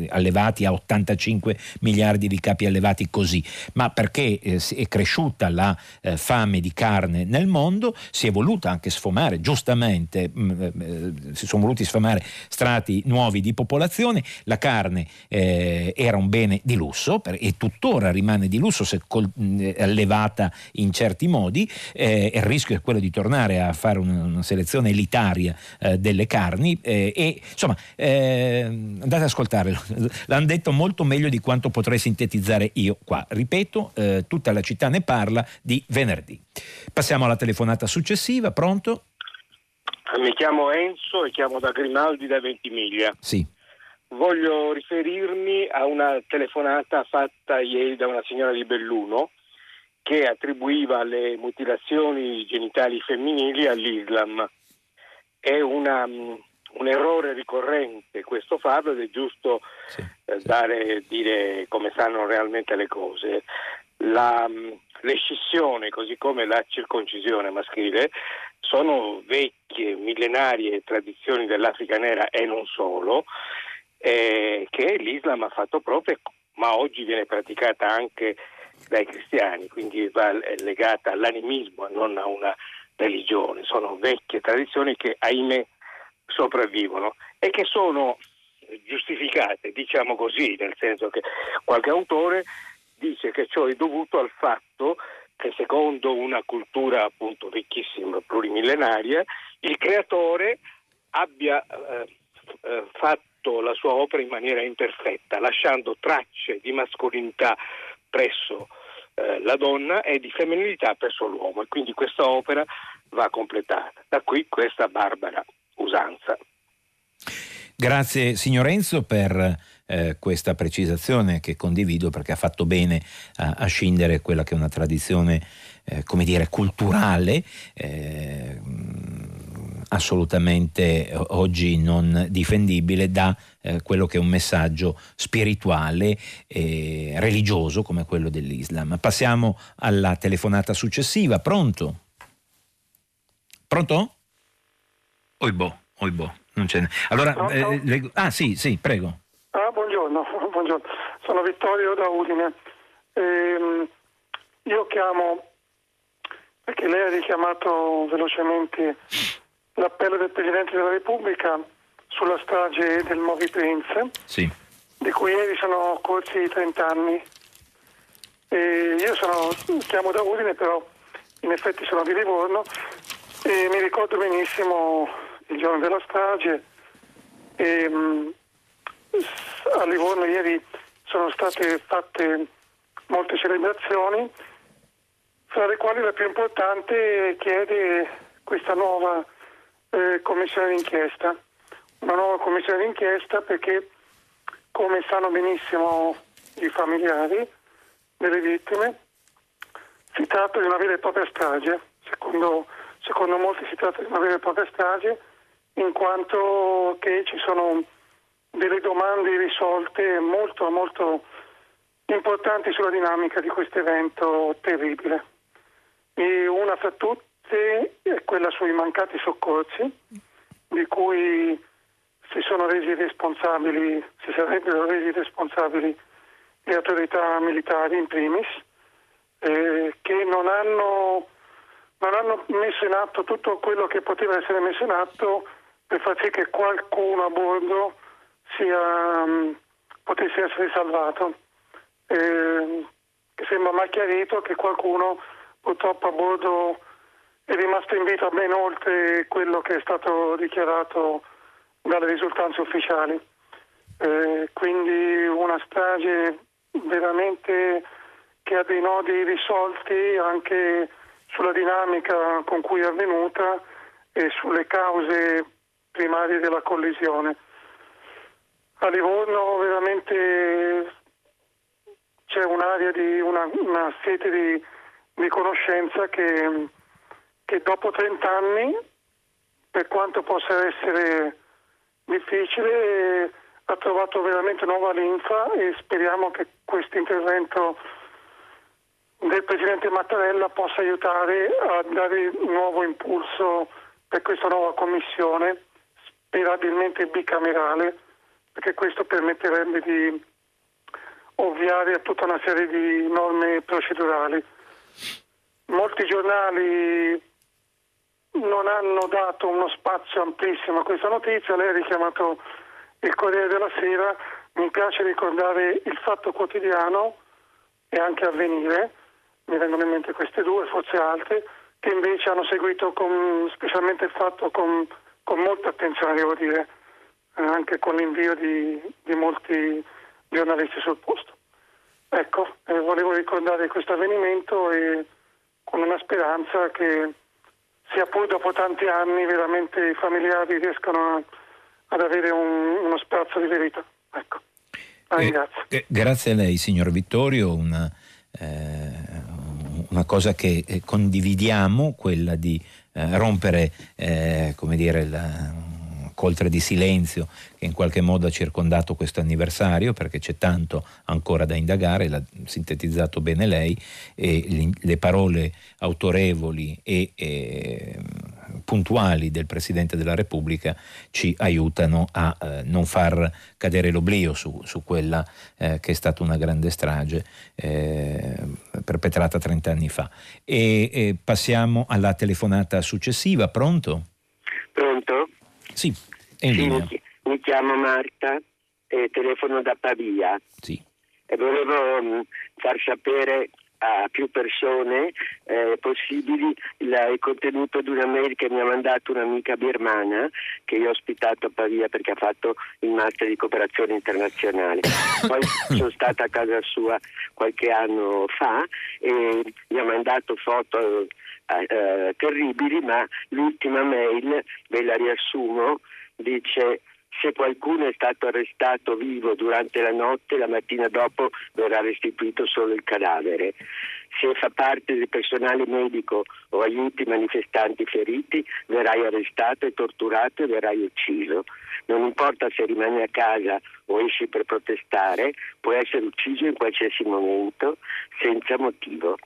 allevati a 85 miliardi di capi allevati così, ma perché è cresciuta la eh, fame di carne nel mondo, si è voluta anche sfumare, giustamente mh, mm, eh, si sono voluti sfamare strati nuovi di popolazione, la carne eh, era un bene di lusso per, e tuttora rimane di lusso se col, mh, mm, allevata in certi modi, eh, il rischio è quello di tornare a fare una, una selezione elitaria eh, delle carni eh, e insomma andate ad ascoltarlo, l'hanno detto molto meglio di quanto potrei sintetizzare io qua. Ripeto, tutta la città ne parla di venerdì. Passiamo alla telefonata successiva, pronto? Mi chiamo Enzo e chiamo da Grimaldi da Ventimiglia. Sì. Voglio riferirmi a una telefonata fatta ieri da una signora di Belluno che attribuiva le mutilazioni genitali femminili all'Islam. È una, un errore ricorrente questo farlo ed è giusto sì, eh, dare, dire come stanno realmente le cose. La, l'escissione così come la circoncisione maschile sono vecchie, millenarie tradizioni dell'Africa nera e non solo, eh, che l'Islam ha fatto proprio, ma oggi viene praticata anche dai cristiani, quindi va legata all'animismo e non a una religione. Sono vecchie tradizioni che, ahimè, sopravvivono e che sono giustificate, diciamo così, nel senso che qualche autore dice che ciò è dovuto al fatto che secondo una cultura appunto ricchissima, plurimillenaria, il creatore abbia eh, eh, fatto la sua opera in maniera imperfetta, lasciando tracce di mascolinità presso eh, la donna e di femminilità presso l'uomo e quindi questa opera va completata. Da qui questa barbara usanza. Grazie signor Enzo per eh, questa precisazione che condivido perché ha fatto bene a, a scindere quella che è una tradizione, eh, come dire, culturale. Eh, assolutamente oggi non difendibile da eh, quello che è un messaggio spirituale e religioso come quello dell'Islam. Passiamo alla telefonata successiva. Pronto? Pronto? Oibo, oibo, non ce n'è. Allora, eh, le... ah sì, sì, prego. Buongiorno, buongiorno. sono Vittorio da Udine. Ehm, io chiamo perché lei ha richiamato velocemente l'appello del Presidente della Repubblica sulla strage del Movi Prince, sì. di cui ieri sono corsi 30 anni. E io sono, chiamo da Udine, però in effetti sono di Livorno e mi ricordo benissimo il giorno della strage. E, a Livorno ieri sono state fatte molte celebrazioni, fra le quali la più importante chiede questa nuova eh, commissione d'inchiesta. Una nuova commissione d'inchiesta perché, come sanno benissimo i familiari, delle vittime. Si tratta di una vera e propria strage, secondo, secondo molti si tratta di una vera e propria strage, in quanto che ci sono delle domande irrisolte molto molto importanti sulla dinamica di questo evento terribile. E una fra tutte è quella sui mancati soccorsi, di cui si sono resi responsabili, si sarebbero resi responsabili le autorità militari in primis, eh, che non hanno, non hanno messo in atto tutto quello che poteva essere messo in atto per far sì che qualcuno a bordo sia, um, potesse essere salvato. Eh, sembra mai chiarito che qualcuno purtroppo a bordo è rimasto in vita ben oltre quello che è stato dichiarato dalle risultanze ufficiali. Eh, quindi una strage veramente che ha dei nodi risolti anche sulla dinamica con cui è avvenuta e sulle cause primarie della collisione. A Livorno veramente c'è un'area di una, una sete di, di conoscenza che, che dopo 30 anni, per quanto possa essere difficile, ha trovato veramente nuova linfa e speriamo che questo intervento del Presidente Mattarella possa aiutare a dare nuovo impulso per questa nuova commissione, sperabilmente bicamerale, perché questo permetterebbe di ovviare a tutta una serie di norme procedurali. Molti giornali non hanno dato uno spazio amplissimo a questa notizia, lei ha richiamato il Corriere della Sera, mi piace ricordare il Fatto Quotidiano e anche Avvenire, mi vengono in mente queste due, forse altre, che invece hanno seguito con, specialmente il fatto con, con, molta attenzione, devo dire, anche con l'invio di, di, molti giornalisti sul posto. Ecco, eh, volevo ricordare questo avvenimento e con una speranza che sia pur dopo tanti anni veramente i familiari riescano a, ad avere un, uno sprazzo di verità. Ecco. Eh, eh, grazie a lei, signor Vittorio. Una, eh, una cosa che eh, condividiamo, quella di eh, rompere come dire, la, coltre di silenzio che in qualche modo ha circondato questo anniversario perché c'è tanto ancora da indagare, l'ha sintetizzato bene lei e le parole autorevoli e, e puntuali del Presidente della Repubblica ci aiutano a eh, non far cadere l'oblio su, su quella eh, che è stata una grande strage eh, perpetrata 30 anni fa. E, e passiamo alla telefonata successiva. Pronto? Pronto? Sì, è sì. Mi, mi chiamo Marta e telefono da Pavia. Sì. E volevo mm, far sapere a più persone eh, possibili il, il, contenuto di una mail che mi ha mandato un'amica birmana che io ho ospitato a Pavia perché ha fatto il master di cooperazione internazionale. Poi sono stata a casa sua qualche anno fa e mi ha mandato foto eh, eh, terribili, ma l'ultima mail, ve la riassumo, dice se qualcuno è stato arrestato vivo durante la notte, la mattina dopo verrà restituito solo il cadavere. Se fa parte del personale medico o aiuti manifestanti feriti, verrai arrestato e torturato e verrai ucciso. Non importa se rimani a casa o esci per protestare, puoi essere ucciso in qualsiasi momento senza motivo.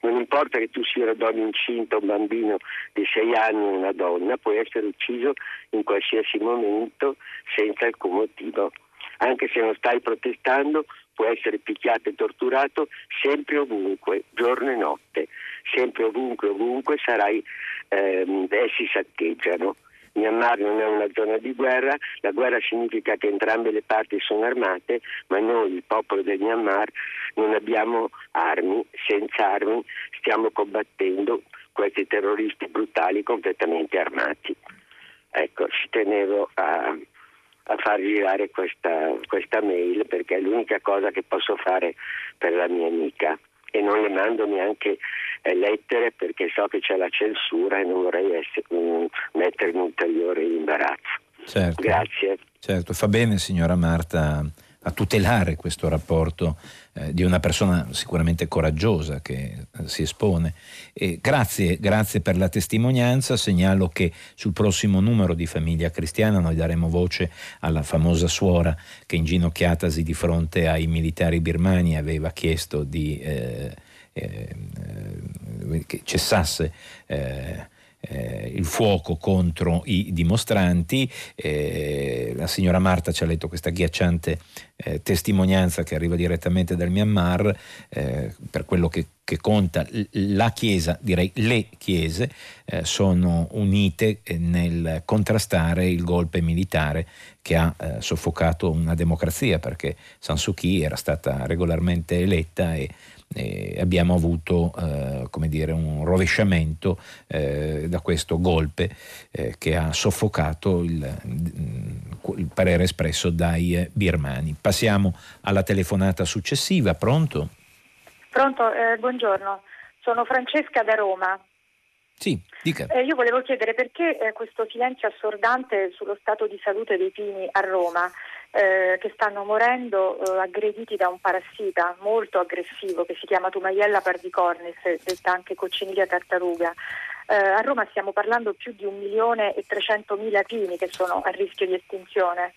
Non importa che tu sia una donna incinta, un bambino di sei anni una donna, puoi essere ucciso in qualsiasi momento senza alcun motivo. Anche se non stai protestando, puoi essere picchiato e torturato sempre ovunque, giorno e notte. Sempre ovunque, ovunque sarai, ehm, essi saccheggiano. Myanmar non è una zona di guerra, la guerra significa che entrambe le parti sono armate, ma noi, il popolo del Myanmar, non abbiamo armi, senza armi stiamo combattendo questi terroristi brutali completamente armati. Ecco, ci tenevo a, a far girare questa, questa mail perché è l'unica cosa che posso fare per la mia amica e non le mando neanche eh, lettere perché so che c'è la censura e non vorrei essere, um, mettere in ulteriore imbarazzo. Certo, Grazie. Certo, fa bene signora Marta a tutelare questo rapporto eh, di una persona sicuramente coraggiosa che eh, si espone. E grazie, grazie per la testimonianza, segnalo che sul prossimo numero di Famiglia Cristiana noi daremo voce alla famosa suora che inginocchiatasi di fronte ai militari birmani aveva chiesto di, eh, eh, che cessasse eh, eh, il fuoco contro i dimostranti. Eh, la signora Marta ci ha letto questa ghiacciante eh, testimonianza che arriva direttamente dal Myanmar eh, per quello che, che, conta. La Chiesa, direi le Chiese, eh, sono unite nel contrastare il golpe militare che ha eh, soffocato una democrazia perché San Suu Kyi era stata regolarmente eletta e eh, abbiamo avuto eh, come dire, un rovesciamento eh, da questo golpe eh, che ha soffocato il, il, parere espresso dai birmani. Passiamo alla telefonata successiva. Pronto? Pronto, eh, buongiorno. Sono Francesca da Roma. Sì, dica. Eh, io volevo chiedere perché eh, questo silenzio assordante sullo stato di salute dei pini a Roma eh, che stanno morendo eh, aggrediti da un parassita molto aggressivo che si chiama Tumaiella pardicornis, detta anche cocciniglia tartaruga. Eh, a Roma stiamo parlando più di un milione e trecentomila pini che sono a rischio di estinzione.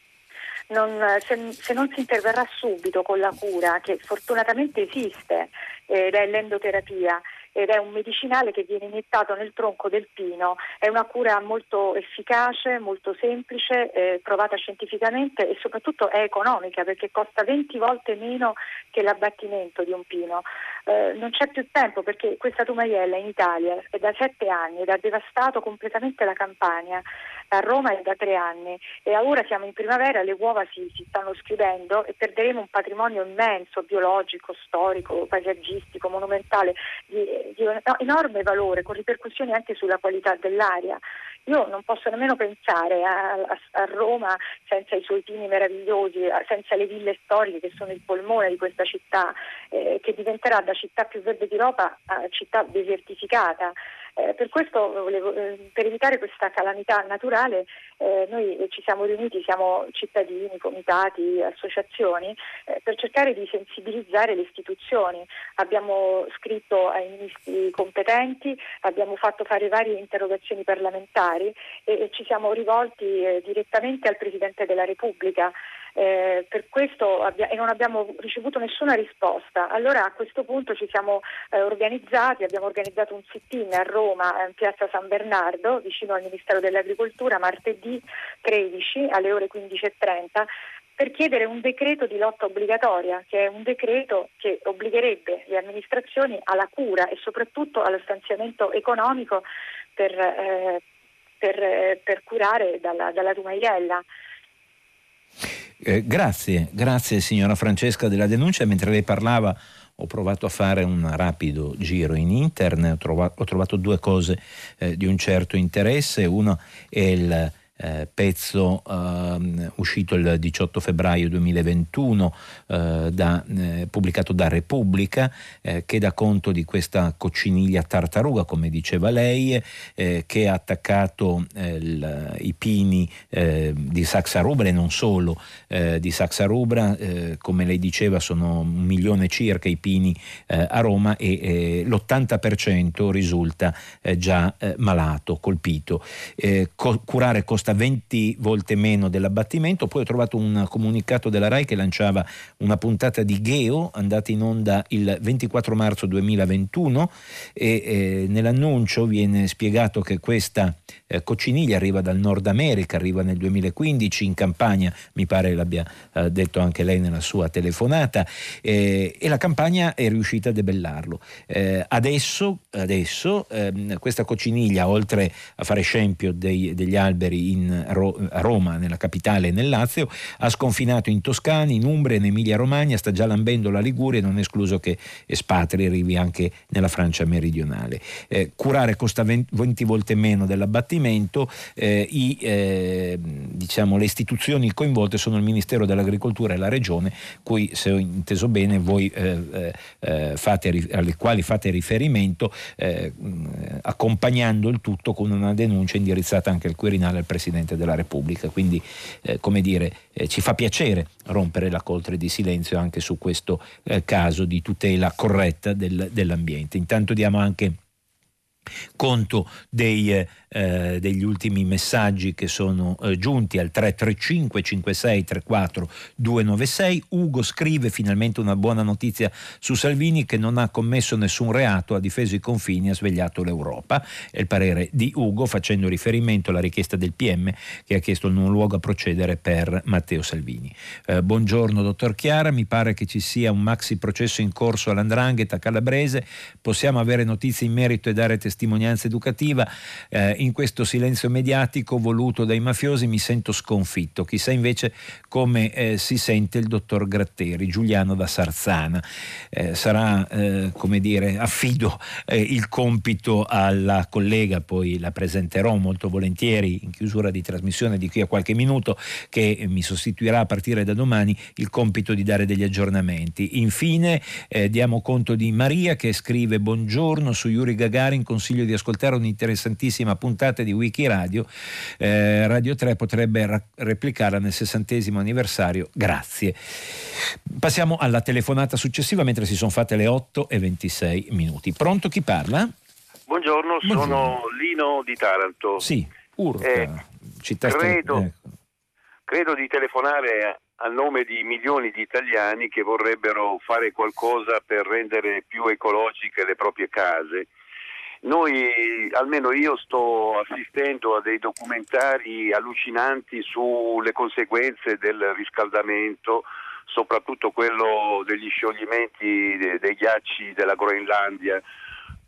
Non, se, se, non si interverrà subito con la cura, che fortunatamente esiste ed è l'endoterapia, ed è un medicinale che viene iniettato nel tronco del pino, è una cura molto efficace, molto semplice, eh, provata scientificamente e soprattutto è economica perché costa 20 volte meno che l'abbattimento di un pino. Eh, non c'è più tempo perché questa tumaiella in Italia è da sette anni ed ha devastato completamente la campagna. A Roma è da tre anni e ora siamo in primavera, le uova si, si stanno schiudendo e perderemo un patrimonio immenso, biologico, storico, paesaggistico, monumentale, di, di enorme valore, con ripercussioni anche sulla qualità dell'aria. Io non posso nemmeno pensare a, a, a, Roma senza i suoi pini meravigliosi, senza le ville storiche che sono il polmone di questa città, eh, che diventerà da città più verde d'Europa a città desertificata. Eh, per questo, volevo, eh, per evitare questa calamità naturale, eh, noi ci siamo riuniti, siamo cittadini, comitati, associazioni, eh, per cercare di sensibilizzare le istituzioni. Abbiamo scritto ai ministri competenti, abbiamo fatto fare varie interrogazioni parlamentari e, e ci siamo rivolti eh, direttamente al Presidente della Repubblica. Eh, per questo abbia- e non abbiamo ricevuto nessuna risposta. Allora a questo punto ci siamo eh, organizzati, abbiamo organizzato un sit-in a Roma, in piazza San Bernardo, vicino al Ministero dell'Agricoltura, martedì 13 alle ore 15.30 per chiedere un decreto di lotta obbligatoria, che è un decreto che obbligherebbe le amministrazioni alla cura e soprattutto allo stanziamento economico per, eh, per, eh, per curare dalla, dalla Tumaiella. Eh, grazie, grazie signora Francesca della denuncia. Mentre lei parlava ho provato a fare un rapido giro in internet, ho trovato, ho trovato due cose eh, di un certo interesse. Uno è il eh, pezzo eh, uscito il 18 febbraio 2021, eh, da, eh, pubblicato da Repubblica, eh, che dà conto di questa cocciniglia tartaruga, come diceva lei, che ha attaccato il, i pini di Saxa Rubra e non solo di Saxa Rubra, come lei diceva sono un milione circa i pini a Roma e l'80% risulta già malato, colpito. Co- curare costa costa 20 volte meno dell'abbattimento. Poi ho trovato un comunicato della RAI che lanciava una puntata di Geo andata in onda il 24 marzo 2021 e eh, nell'annuncio viene spiegato che questa eh, cocciniglia arriva dal Nord America, arriva nel 2015 in campagna, mi pare l'abbia eh, detto anche lei nella sua telefonata, eh, e la campagna è riuscita a debellarlo. Eh, adesso, adesso ehm, questa cocciniglia, oltre a fare scempio dei, degli alberi in a Roma, nella capitale e nel Lazio, ha sconfinato in Toscana, in Umbria, in Emilia Romagna, sta già lambendo la Liguria, non è escluso che espatri arrivi anche nella Francia meridionale. Eh, curare costa 20, 20 volte meno dell'abbattimento riferimento, eh, i, eh, diciamo, le istituzioni coinvolte sono il Ministero dell'Agricoltura e la Regione, cui se ho inteso bene voi eh, eh, fate, alle quali fate riferimento accompagnando il tutto con una denuncia indirizzata anche al Quirinale al Presidente della Repubblica. Quindi come dire, ci fa piacere rompere la coltre di silenzio anche su questo caso di tutela corretta del, dell'ambiente. Intanto diamo anche conto dei, eh, degli ultimi messaggi che sono eh, giunti al 335 56 34 296 Ugo scrive finalmente una buona notizia su Salvini che non ha commesso nessun reato ha difeso i confini ha svegliato l'Europa. È il parere di Ugo facendo riferimento alla richiesta del PM che ha chiesto il non luogo a procedere per Matteo Salvini. Eh, buongiorno dottor Chiara. Mi pare che ci sia un maxi processo in corso all'Andrangheta calabrese. Possiamo avere notizie in merito e dare testimonianza educativa, eh, in questo silenzio mediatico voluto dai mafiosi mi sento sconfitto. Chissà invece come eh, si sente il dottor Gratteri, Giuliano da Sarzana. Eh, sarà, eh, come dire, affido eh, il compito alla collega, poi la presenterò molto volentieri in chiusura di trasmissione di qui a qualche minuto, che mi sostituirà a partire da domani il compito di dare degli aggiornamenti. Infine eh, diamo conto di Maria che scrive buongiorno su Yuri Gagarin con consiglio di ascoltare un'interessantissima puntata di Wikiradio. Eh, Radio 3 potrebbe ra- replicarla nel sessantesimo anniversario. Grazie. Passiamo alla telefonata successiva mentre si sono fatte le 8 e 26 minuti. Pronto chi parla? Buongiorno, Buongiorno. sono Lino di Taranto. Sì, Urca, eh, città credo, st- ecco. credo di telefonare a nome di milioni di italiani che vorrebbero fare qualcosa per rendere più ecologiche le proprie case noi, almeno io sto assistendo a dei documentari allucinanti sulle conseguenze del riscaldamento, soprattutto quello degli scioglimenti dei ghiacci della Groenlandia.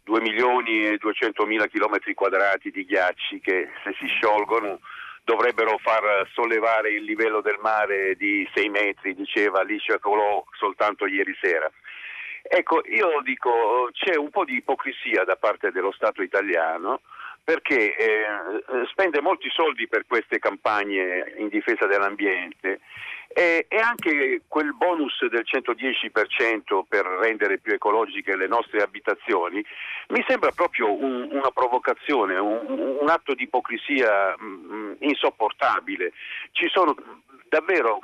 2 milioni e 200 mila chilometri quadrati di ghiacci che se si sciolgono dovrebbero far sollevare il livello del mare di 6 metri, diceva Alicia Colò soltanto ieri sera. Ecco, io dico c'è un po' di ipocrisia da parte dello Stato italiano perché eh, spende molti soldi per queste campagne in difesa dell'ambiente e, e, anche quel bonus del 110% per rendere più ecologiche le nostre abitazioni mi sembra proprio un, una provocazione, un, un, atto di ipocrisia mh, mm, insopportabile. Ci sono davvero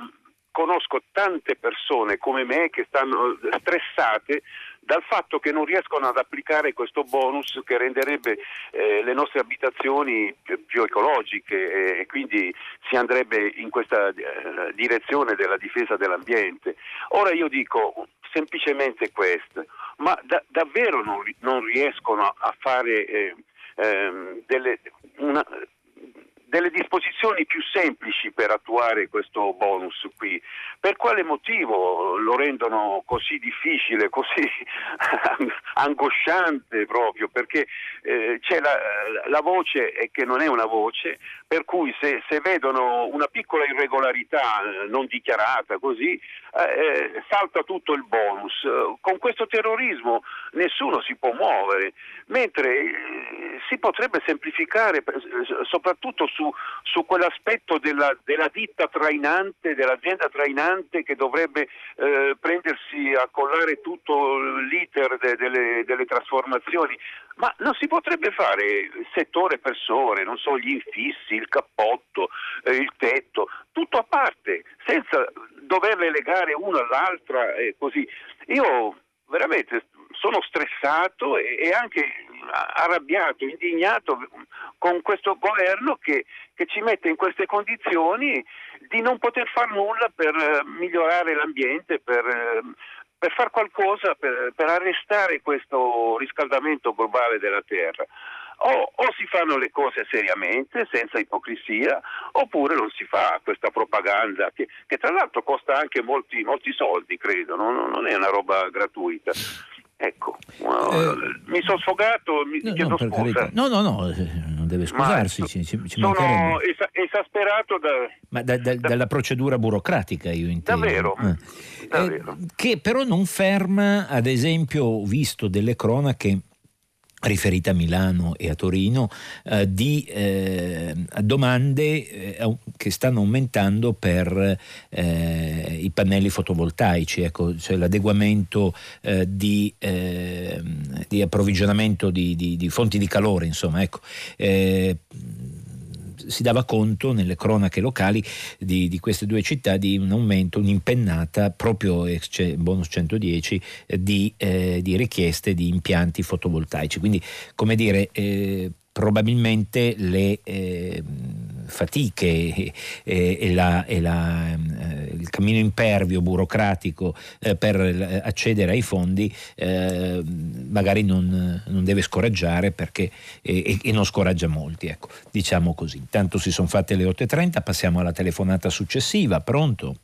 conosco tante persone come me che stanno stressate dal fatto che non riescono ad applicare questo bonus che renderebbe eh, le nostre abitazioni più, più ecologiche e, e, quindi si andrebbe in questa eh, direzione della difesa dell'ambiente. Ora io dico semplicemente questo, ma da, davvero non, non, riescono a fare eh, ehm, delle, una, delle disposizioni più semplici per attuare questo bonus qui. Per quale motivo lo rendono così difficile, così angosciante proprio? Perché eh, c'è la, la, voce che non è una voce, per cui se, se vedono una piccola irregolarità eh, non dichiarata così, eh, eh, salta tutto il bonus. Con questo terrorismo nessuno si può muovere, mentre eh, si potrebbe semplificare soprattutto su su, quell'aspetto della, della, ditta trainante, dell'azienda trainante che dovrebbe prendersi a collare tutto l'iter de, delle, delle trasformazioni. Ma non si potrebbe fare settore persone, non so, gli infissi, il cappotto, eh, il tetto, tutto a parte, senza doverle legare una all'altra e così. Io veramente sono stressato e, e anche arrabbiato, indignato con questo governo che, che, ci mette in queste condizioni di non poter fare nulla per eh, migliorare l'ambiente, per, eh, per fare qualcosa per, per, arrestare questo riscaldamento globale della Terra. O, o, si fanno le cose seriamente, senza ipocrisia, oppure non si fa questa propaganda che, che tra l'altro costa anche molti, molti soldi, credo, non, non è una roba gratuita. Ecco, eh, mi sono sfogato, mi no, chiedo no, scusa. No, no, no, eh, deve scusarsi, ci, ci, ci sono esa- esasperato da, Ma da, da, da, dalla procedura burocratica, io intendo. Davvero? Eh. davvero. Eh, che però non ferma, ad esempio, ho visto delle cronache riferita a Milano e a Torino, eh, di eh, domande eh, che stanno aumentando per eh, i pannelli fotovoltaici, ecco, cioè l'adeguamento eh, di, ehm, di, approvvigionamento di, di, di, fonti di calore, insomma, ecco. Eh, si dava conto nelle cronache locali di, di, queste due città di un aumento, un'impennata proprio ex bonus 110 eh, di, eh, di, richieste di impianti fotovoltaici. Quindi, come dire, eh, probabilmente le eh, fatiche e, e, la, e la, eh, il cammino impervio burocratico eh, per accedere ai fondi eh, magari non, non, deve scoraggiare perché, e, non scoraggia molti, ecco, diciamo così. Intanto si sono fatte le 8.30, passiamo alla telefonata successiva, pronto?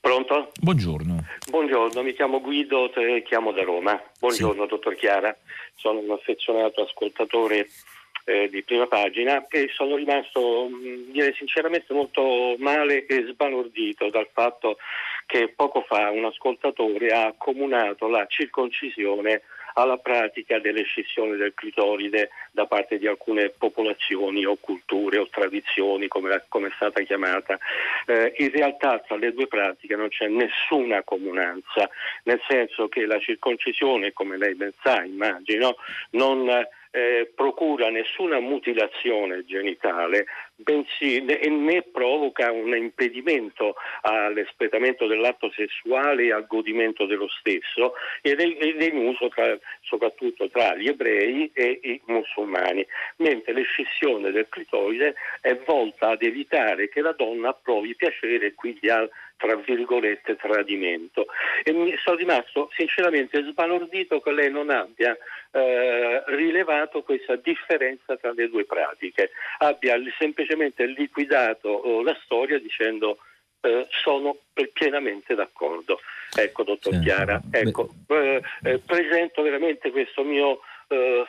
Pronto? Buongiorno. Buongiorno, mi chiamo Guido, chiamo da Roma. Buongiorno, sì. dottor Chiara. Sono un affezionato ascoltatore eh, di prima pagina e sono rimasto, mh, dire sinceramente, molto male e sbalordito dal fatto che poco fa un ascoltatore ha accomunato la circoncisione alla pratica delle scissioni del clitoride da parte di alcune popolazioni o culture o tradizioni, come, come è stata chiamata. Eh, in realtà tra le due pratiche non c'è nessuna comunanza, nel senso che la circoncisione, come lei ben sa, immagino, non eh, procura nessuna mutilazione genitale, bensì né, né provoca un impedimento all'espletamento dell'atto sessuale e al godimento dello stesso ed è, ed è in uso tra, soprattutto tra gli ebrei e i musulmani, mentre l'escissione del clitoride è volta ad evitare che la donna provi piacere e quindi al tra virgolette tradimento e mi sono rimasto sinceramente sbalordito che lei non abbia eh, rilevato questa differenza tra le due pratiche, abbia semplicemente liquidato oh, la storia dicendo eh, sono pienamente d'accordo. Ecco, dottor. Chiara, ecco, eh, eh, presento veramente questo mio eh,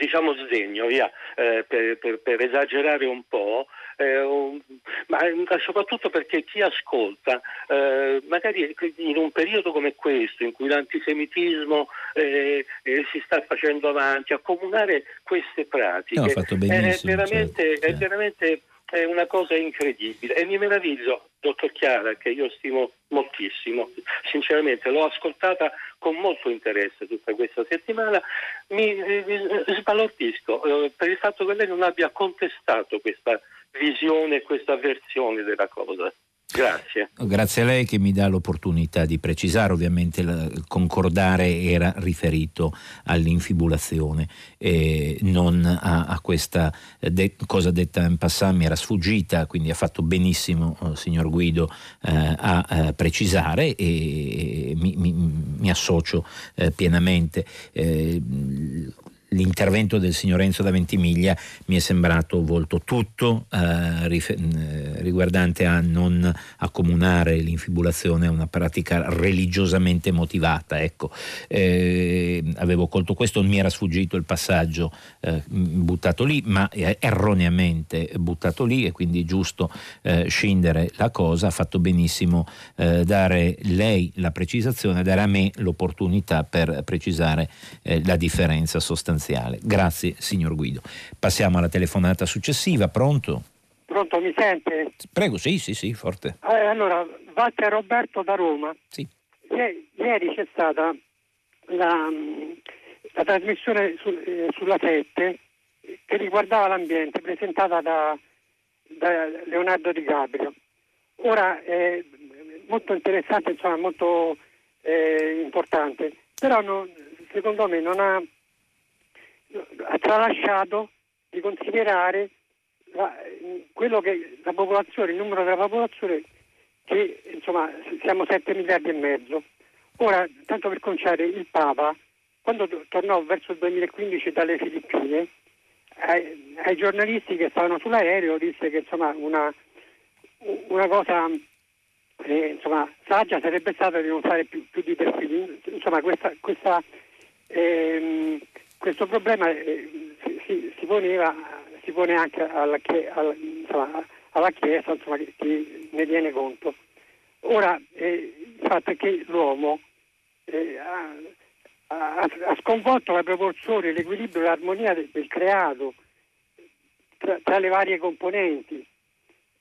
diciamo sdegno, via, eh, per, per, per, esagerare un po', eh, ma soprattutto perché chi ascolta, eh, magari in un periodo come questo, in cui l'antisemitismo eh, eh, si sta facendo avanti, accomunare queste pratiche no, è veramente, certo, è veramente è una cosa incredibile. E mi meraviglio, dottor Chiara, che io stimo moltissimo, sinceramente l'ho ascoltata con molto interesse tutta questa settimana, mi, mi sbalordisco eh, per il fatto che lei non abbia contestato questa visione, questa versione della cosa. Grazie. Grazie a lei che mi dà l'opportunità di precisare, ovviamente il concordare era riferito all'infibulazione e non a, a questa de- cosa detta in passant mi era sfuggita, quindi ha fatto benissimo eh, signor Guido eh, a, eh, precisare e, mi, mi, mi, associo eh, pienamente. Eh, l'intervento del signor Enzo da Ventimiglia mi è sembrato volto tutto eh, riguardante a non accomunare l'infibulazione a una pratica religiosamente motivata. Ecco, eh, avevo colto questo, mi era sfuggito il passaggio eh, buttato lì, ma erroneamente buttato lì e quindi giusto eh, scindere la cosa. Ha fatto benissimo eh, dare lei la precisazione, dare a me l'opportunità per precisare eh, la differenza sostanziale sostanziale. Grazie signor Guido. Passiamo alla telefonata successiva, pronto? Pronto, mi sente? Prego, sì, sì, sì, forte. Eh, allora, Walter Roberto da Roma. Sì. ieri c'è stata la, la trasmissione su, eh, sulla 7 che riguardava l'ambiente, presentata da, da Leonardo Di Gabrio. Ora è molto interessante, insomma, molto eh, importante, però non, secondo me non ha ha tralasciato di considerare la, quello che la popolazione, il numero della popolazione che insomma siamo 7 miliardi e mezzo. Ora, tanto per conciare, il Papa, quando tornò verso il 2015 dalle Filippine, ai, ai giornalisti che stavano sull'aereo disse che insomma una, una cosa eh, insomma, saggia sarebbe stata di non fare più, più di perfili. Insomma, questa, questa ehm, questo problema eh, si, si, poneva, si, pone anche alla, alla, insomma, alla Chiesa insomma, che, che, ne tiene conto. Ora, eh, il fatto è che l'uomo eh, ha, ha, ha sconvolto la proporzione, l'equilibrio, l'armonia del, del creato tra, tra, le varie componenti.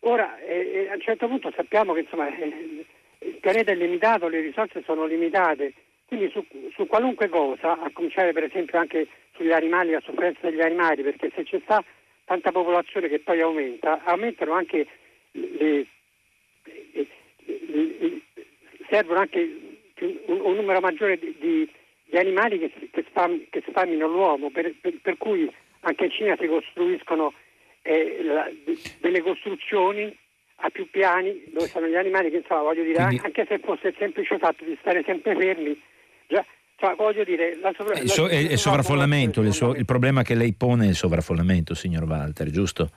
Ora, eh, a un certo punto sappiamo che insomma, eh, il pianeta è limitato, le risorse sono limitate, quindi su, su, qualunque cosa, a cominciare per esempio anche sugli animali, la sofferenza degli animali, perché se c'è sta tanta popolazione che poi aumenta, aumentano anche le, le, le, servono anche un, un numero maggiore di, di, di animali che, che, spam, che spammino l'uomo, per, per, per, cui anche in Cina si costruiscono eh, la, delle costruzioni a più piani dove stanno gli animali che insomma voglio dire Quindi... anche se fosse il semplice fatto di stare sempre fermi cioè, voglio dire la sovra- il, so- il sovraffollamento il, so- il problema che lei pone è il sovraffollamento signor Walter giusto?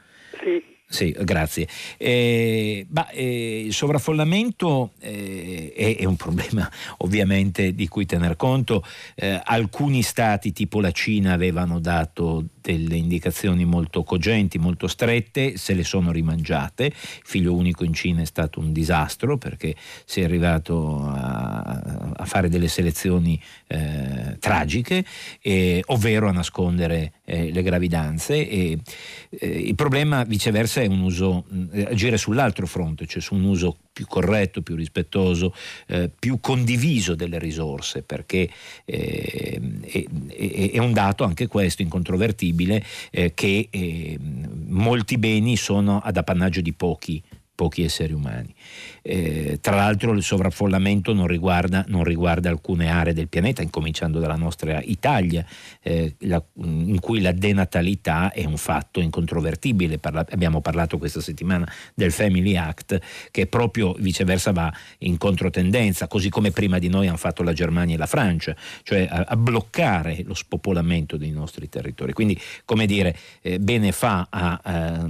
Sì sì, grazie. Eh, bah, eh, il sovraffollamento eh, è, è, un problema ovviamente di cui tener conto. Eh, alcuni stati, tipo la Cina, avevano dato delle indicazioni molto cogenti, molto strette, se le sono rimangiate. Il figlio unico in Cina è stato un disastro perché si è arrivato a, a fare delle selezioni eh, tragiche, ovvero a nascondere eh, le gravidanze. E, il problema viceversa è un uso, eh, agire sull'altro fronte, cioè su un uso più corretto, più rispettoso, eh, più condiviso delle risorse, perché eh, è, è, è, un dato anche questo incontrovertibile eh, che eh, molti beni sono ad appannaggio di pochi pochi esseri umani. Eh, tra l'altro il sovraffollamento non riguarda, non riguarda, alcune aree del pianeta, incominciando dalla nostra Italia, eh, la, in cui la denatalità è un fatto incontrovertibile. Parla, abbiamo parlato questa settimana del Family Act, che proprio viceversa va in controtendenza, così come prima di noi hanno fatto la Germania e la Francia, cioè a, a bloccare lo spopolamento dei nostri territori. Quindi, come dire, eh, bene fa a, a,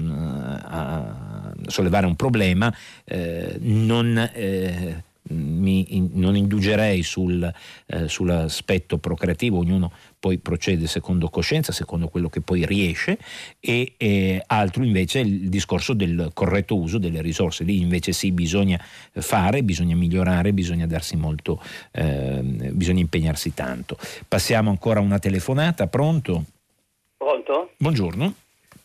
a sollevare un problema. Eh, non, eh, mi, non indugerei sul, eh, sull'aspetto procreativo, ognuno poi procede secondo coscienza, secondo quello che poi riesce, e eh, altro invece è il discorso del corretto uso delle risorse. Lì invece sì, bisogna fare, bisogna migliorare, bisogna darsi molto, eh, bisogna impegnarsi tanto. Passiamo ancora a una telefonata, pronto? Pronto? Buongiorno.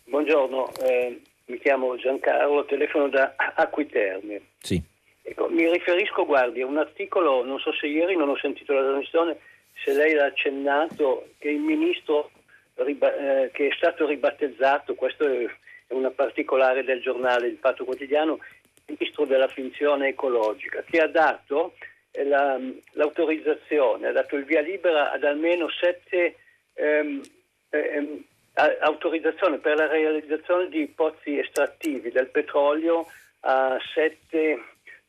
Buongiorno, eh, mi chiamo Giancarlo, telefono da Acquiterme. Sì. Ecco, mi riferisco, guardi, a un articolo, non so se ieri non ho sentito la trasmissione, se lei l'ha accennato, che il ministro eh, che è stato ribattezzato, questo è una particolare del giornale Il Fatto Quotidiano, il ministro della finzione ecologica, che ha dato eh, la, l'autorizzazione, ha dato il via libera ad almeno sette ehm, ehm, autorizzazione per la realizzazione di pozzi estrattivi del petrolio a sette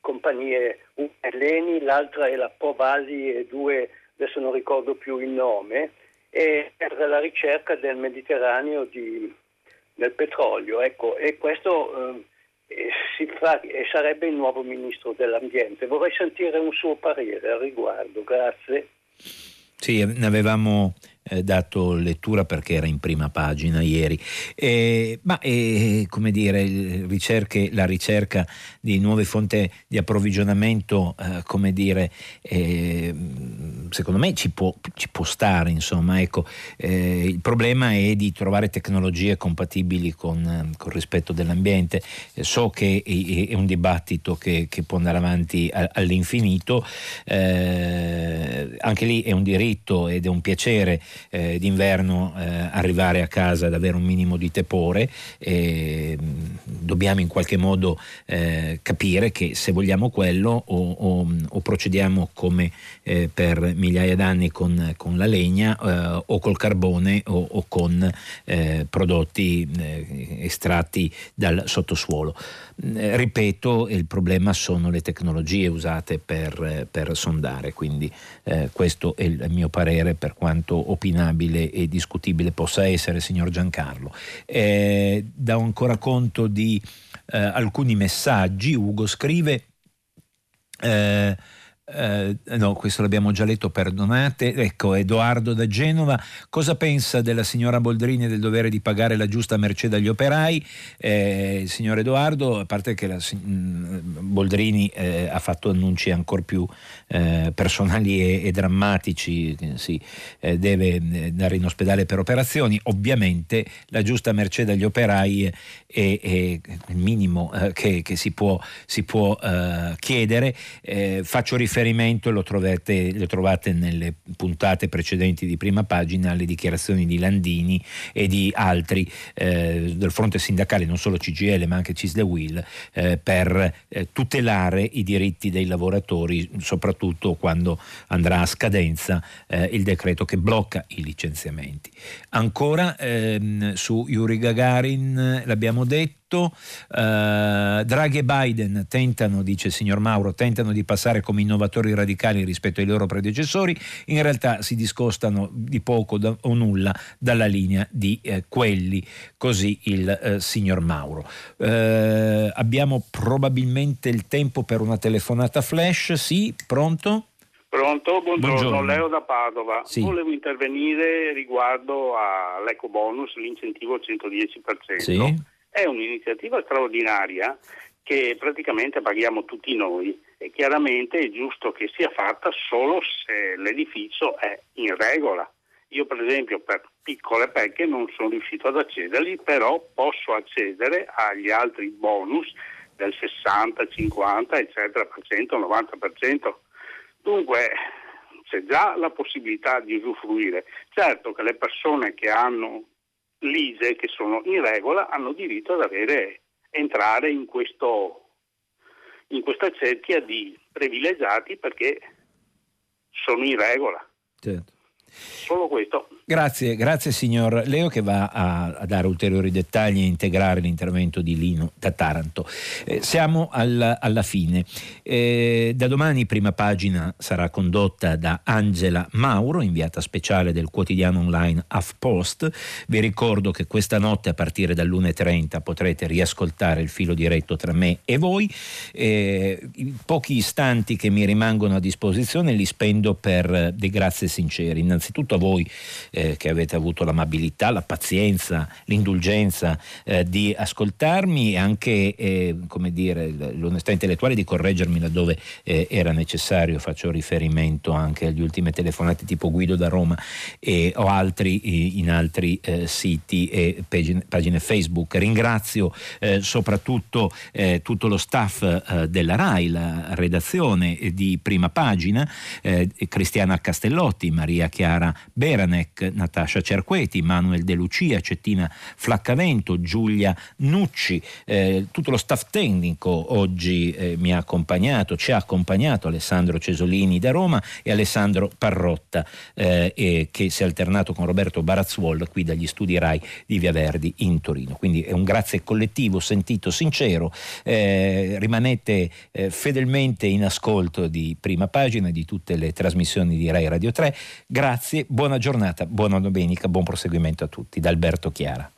compagnie, una è l'Eni, l'altra è la Povali e due, adesso non ricordo più il nome, e per la ricerca del Mediterraneo di, del petrolio. Ecco, e questo eh, fa, sarebbe il nuovo ministro dell'ambiente. Vorrei sentire un suo parere al riguardo. Grazie. Sì, ne avevamo eh, dato lettura perché era in prima pagina ieri. Eh, ma eh, come dire, ricerche, la ricerca di nuove fonti di approvvigionamento, eh, come dire, eh, secondo me ci può, ci può stare, insomma, ecco, eh, il problema è di trovare tecnologie compatibili con, il rispetto dell'ambiente. so che è, è un dibattito che, che, può andare avanti a, all'infinito, anche lì è un diritto ed è un piacere eh, d'inverno eh, arrivare a casa ad avere un minimo di tepore, mm, dobbiamo in qualche modo eh, capire che se vogliamo quello o, o, o procediamo come eh, per migliaia d'anni con, con la legna eh, o col carbone o, o con eh, prodotti estratti dal sottosuolo. ripeto, il problema sono le tecnologie usate per, per sondare, quindi questo è il mio parere per quanto opinabile e discutibile possa essere, signor Giancarlo. Eh, do ancora conto di eh, alcuni messaggi. Ugo scrive. Eh, Eh, no, questo l'abbiamo già letto, perdonate. Ecco, Edoardo da Genova. Cosa pensa della signora Boldrini del dovere di pagare la giusta merce dagli operai? Eh, signor Edoardo, a parte che la mh, Boldrini eh, ha fatto annunci ancora più eh, personali e, e, drammatici, si eh, deve eh, andare in ospedale per operazioni, ovviamente la giusta merce dagli operai è, è, è il minimo che, che, si può, si può chiedere. faccio riferimento riferimento lo, trovate, lo trovate nelle puntate precedenti di prima pagina alle dichiarazioni di Landini e di altri eh, del fronte sindacale, non solo CGL ma anche Cisle Will, eh, per eh, tutelare i diritti dei lavoratori, soprattutto quando andrà a scadenza eh, il decreto che blocca i licenziamenti. Ancora ehm, su Yuri Gagarin l'abbiamo detto tutto. Uh, Draghi e Biden tentano, dice il signor Mauro, tentano di passare come innovatori radicali rispetto ai loro predecessori, in realtà si discostano di poco da, o nulla dalla linea di eh, quelli, così il eh, signor Mauro. Uh, abbiamo probabilmente il tempo per una telefonata flash, sì, pronto? Pronto, buongiorno, buongiorno. Leo da Padova. Sì. Volevo intervenire riguardo all'eco bonus, l'incentivo al 110%. Sì è un'iniziativa straordinaria che praticamente paghiamo tutti noi e chiaramente è giusto che sia fatta solo se l'edificio è in regola. Io per esempio per piccole pecche non sono riuscito ad accederli, però posso accedere agli altri bonus del 60, 50, eccetera, per cento, 90%. Dunque c'è già la possibilità di usufruire. Certo che le persone che hanno l'ISE che sono in regola hanno diritto ad avere, entrare in, questo, in questa cerchia di privilegiati perché sono in regola. Certo. Solo questo. Grazie, grazie signor Leo che va a, a, dare ulteriori dettagli e integrare l'intervento di Lino da Taranto. Eh, siamo alla, alla fine. Eh, da domani prima pagina sarà condotta da Angela Mauro, inviata speciale del quotidiano online HuffPost. Vi ricordo che questa notte a partire dall'1.30 potrete riascoltare il filo diretto tra me e voi. Eh, I pochi istanti che mi rimangono a disposizione li spendo per dei grazie sinceri. Innanzitutto a voi eh, che avete avuto l'amabilità, la pazienza, l'indulgenza eh, di ascoltarmi e anche eh, come dire, l'onestà intellettuale di correggermi laddove eh, era necessario. Faccio riferimento anche agli ultimi telefonati tipo Guido da Roma o altri eh, in altri eh, siti e pagine, pagine, Facebook. Ringrazio soprattutto tutto lo staff della RAI, la redazione di prima pagina, Cristiana Castellotti, Maria Chiara Beranek, Natascia Cerqueti, Manuel De Lucia, Cettina Flaccavento, Giulia Nucci, eh, tutto lo staff tecnico oggi eh, mi ha accompagnato, ci ha accompagnato Alessandro Cesolini da Roma e Alessandro Parrotta eh, che si è alternato con Roberto Barazzuol qui dagli studi RAI di Via Verdi in Torino. Quindi è un grazie collettivo, sentito, sincero. Eh, rimanete eh, fedelmente in ascolto di prima pagina di tutte le trasmissioni di RAI Radio 3. Grazie, buona giornata, buona domenica, buon proseguimento a tutti. Da Alberto Chiara.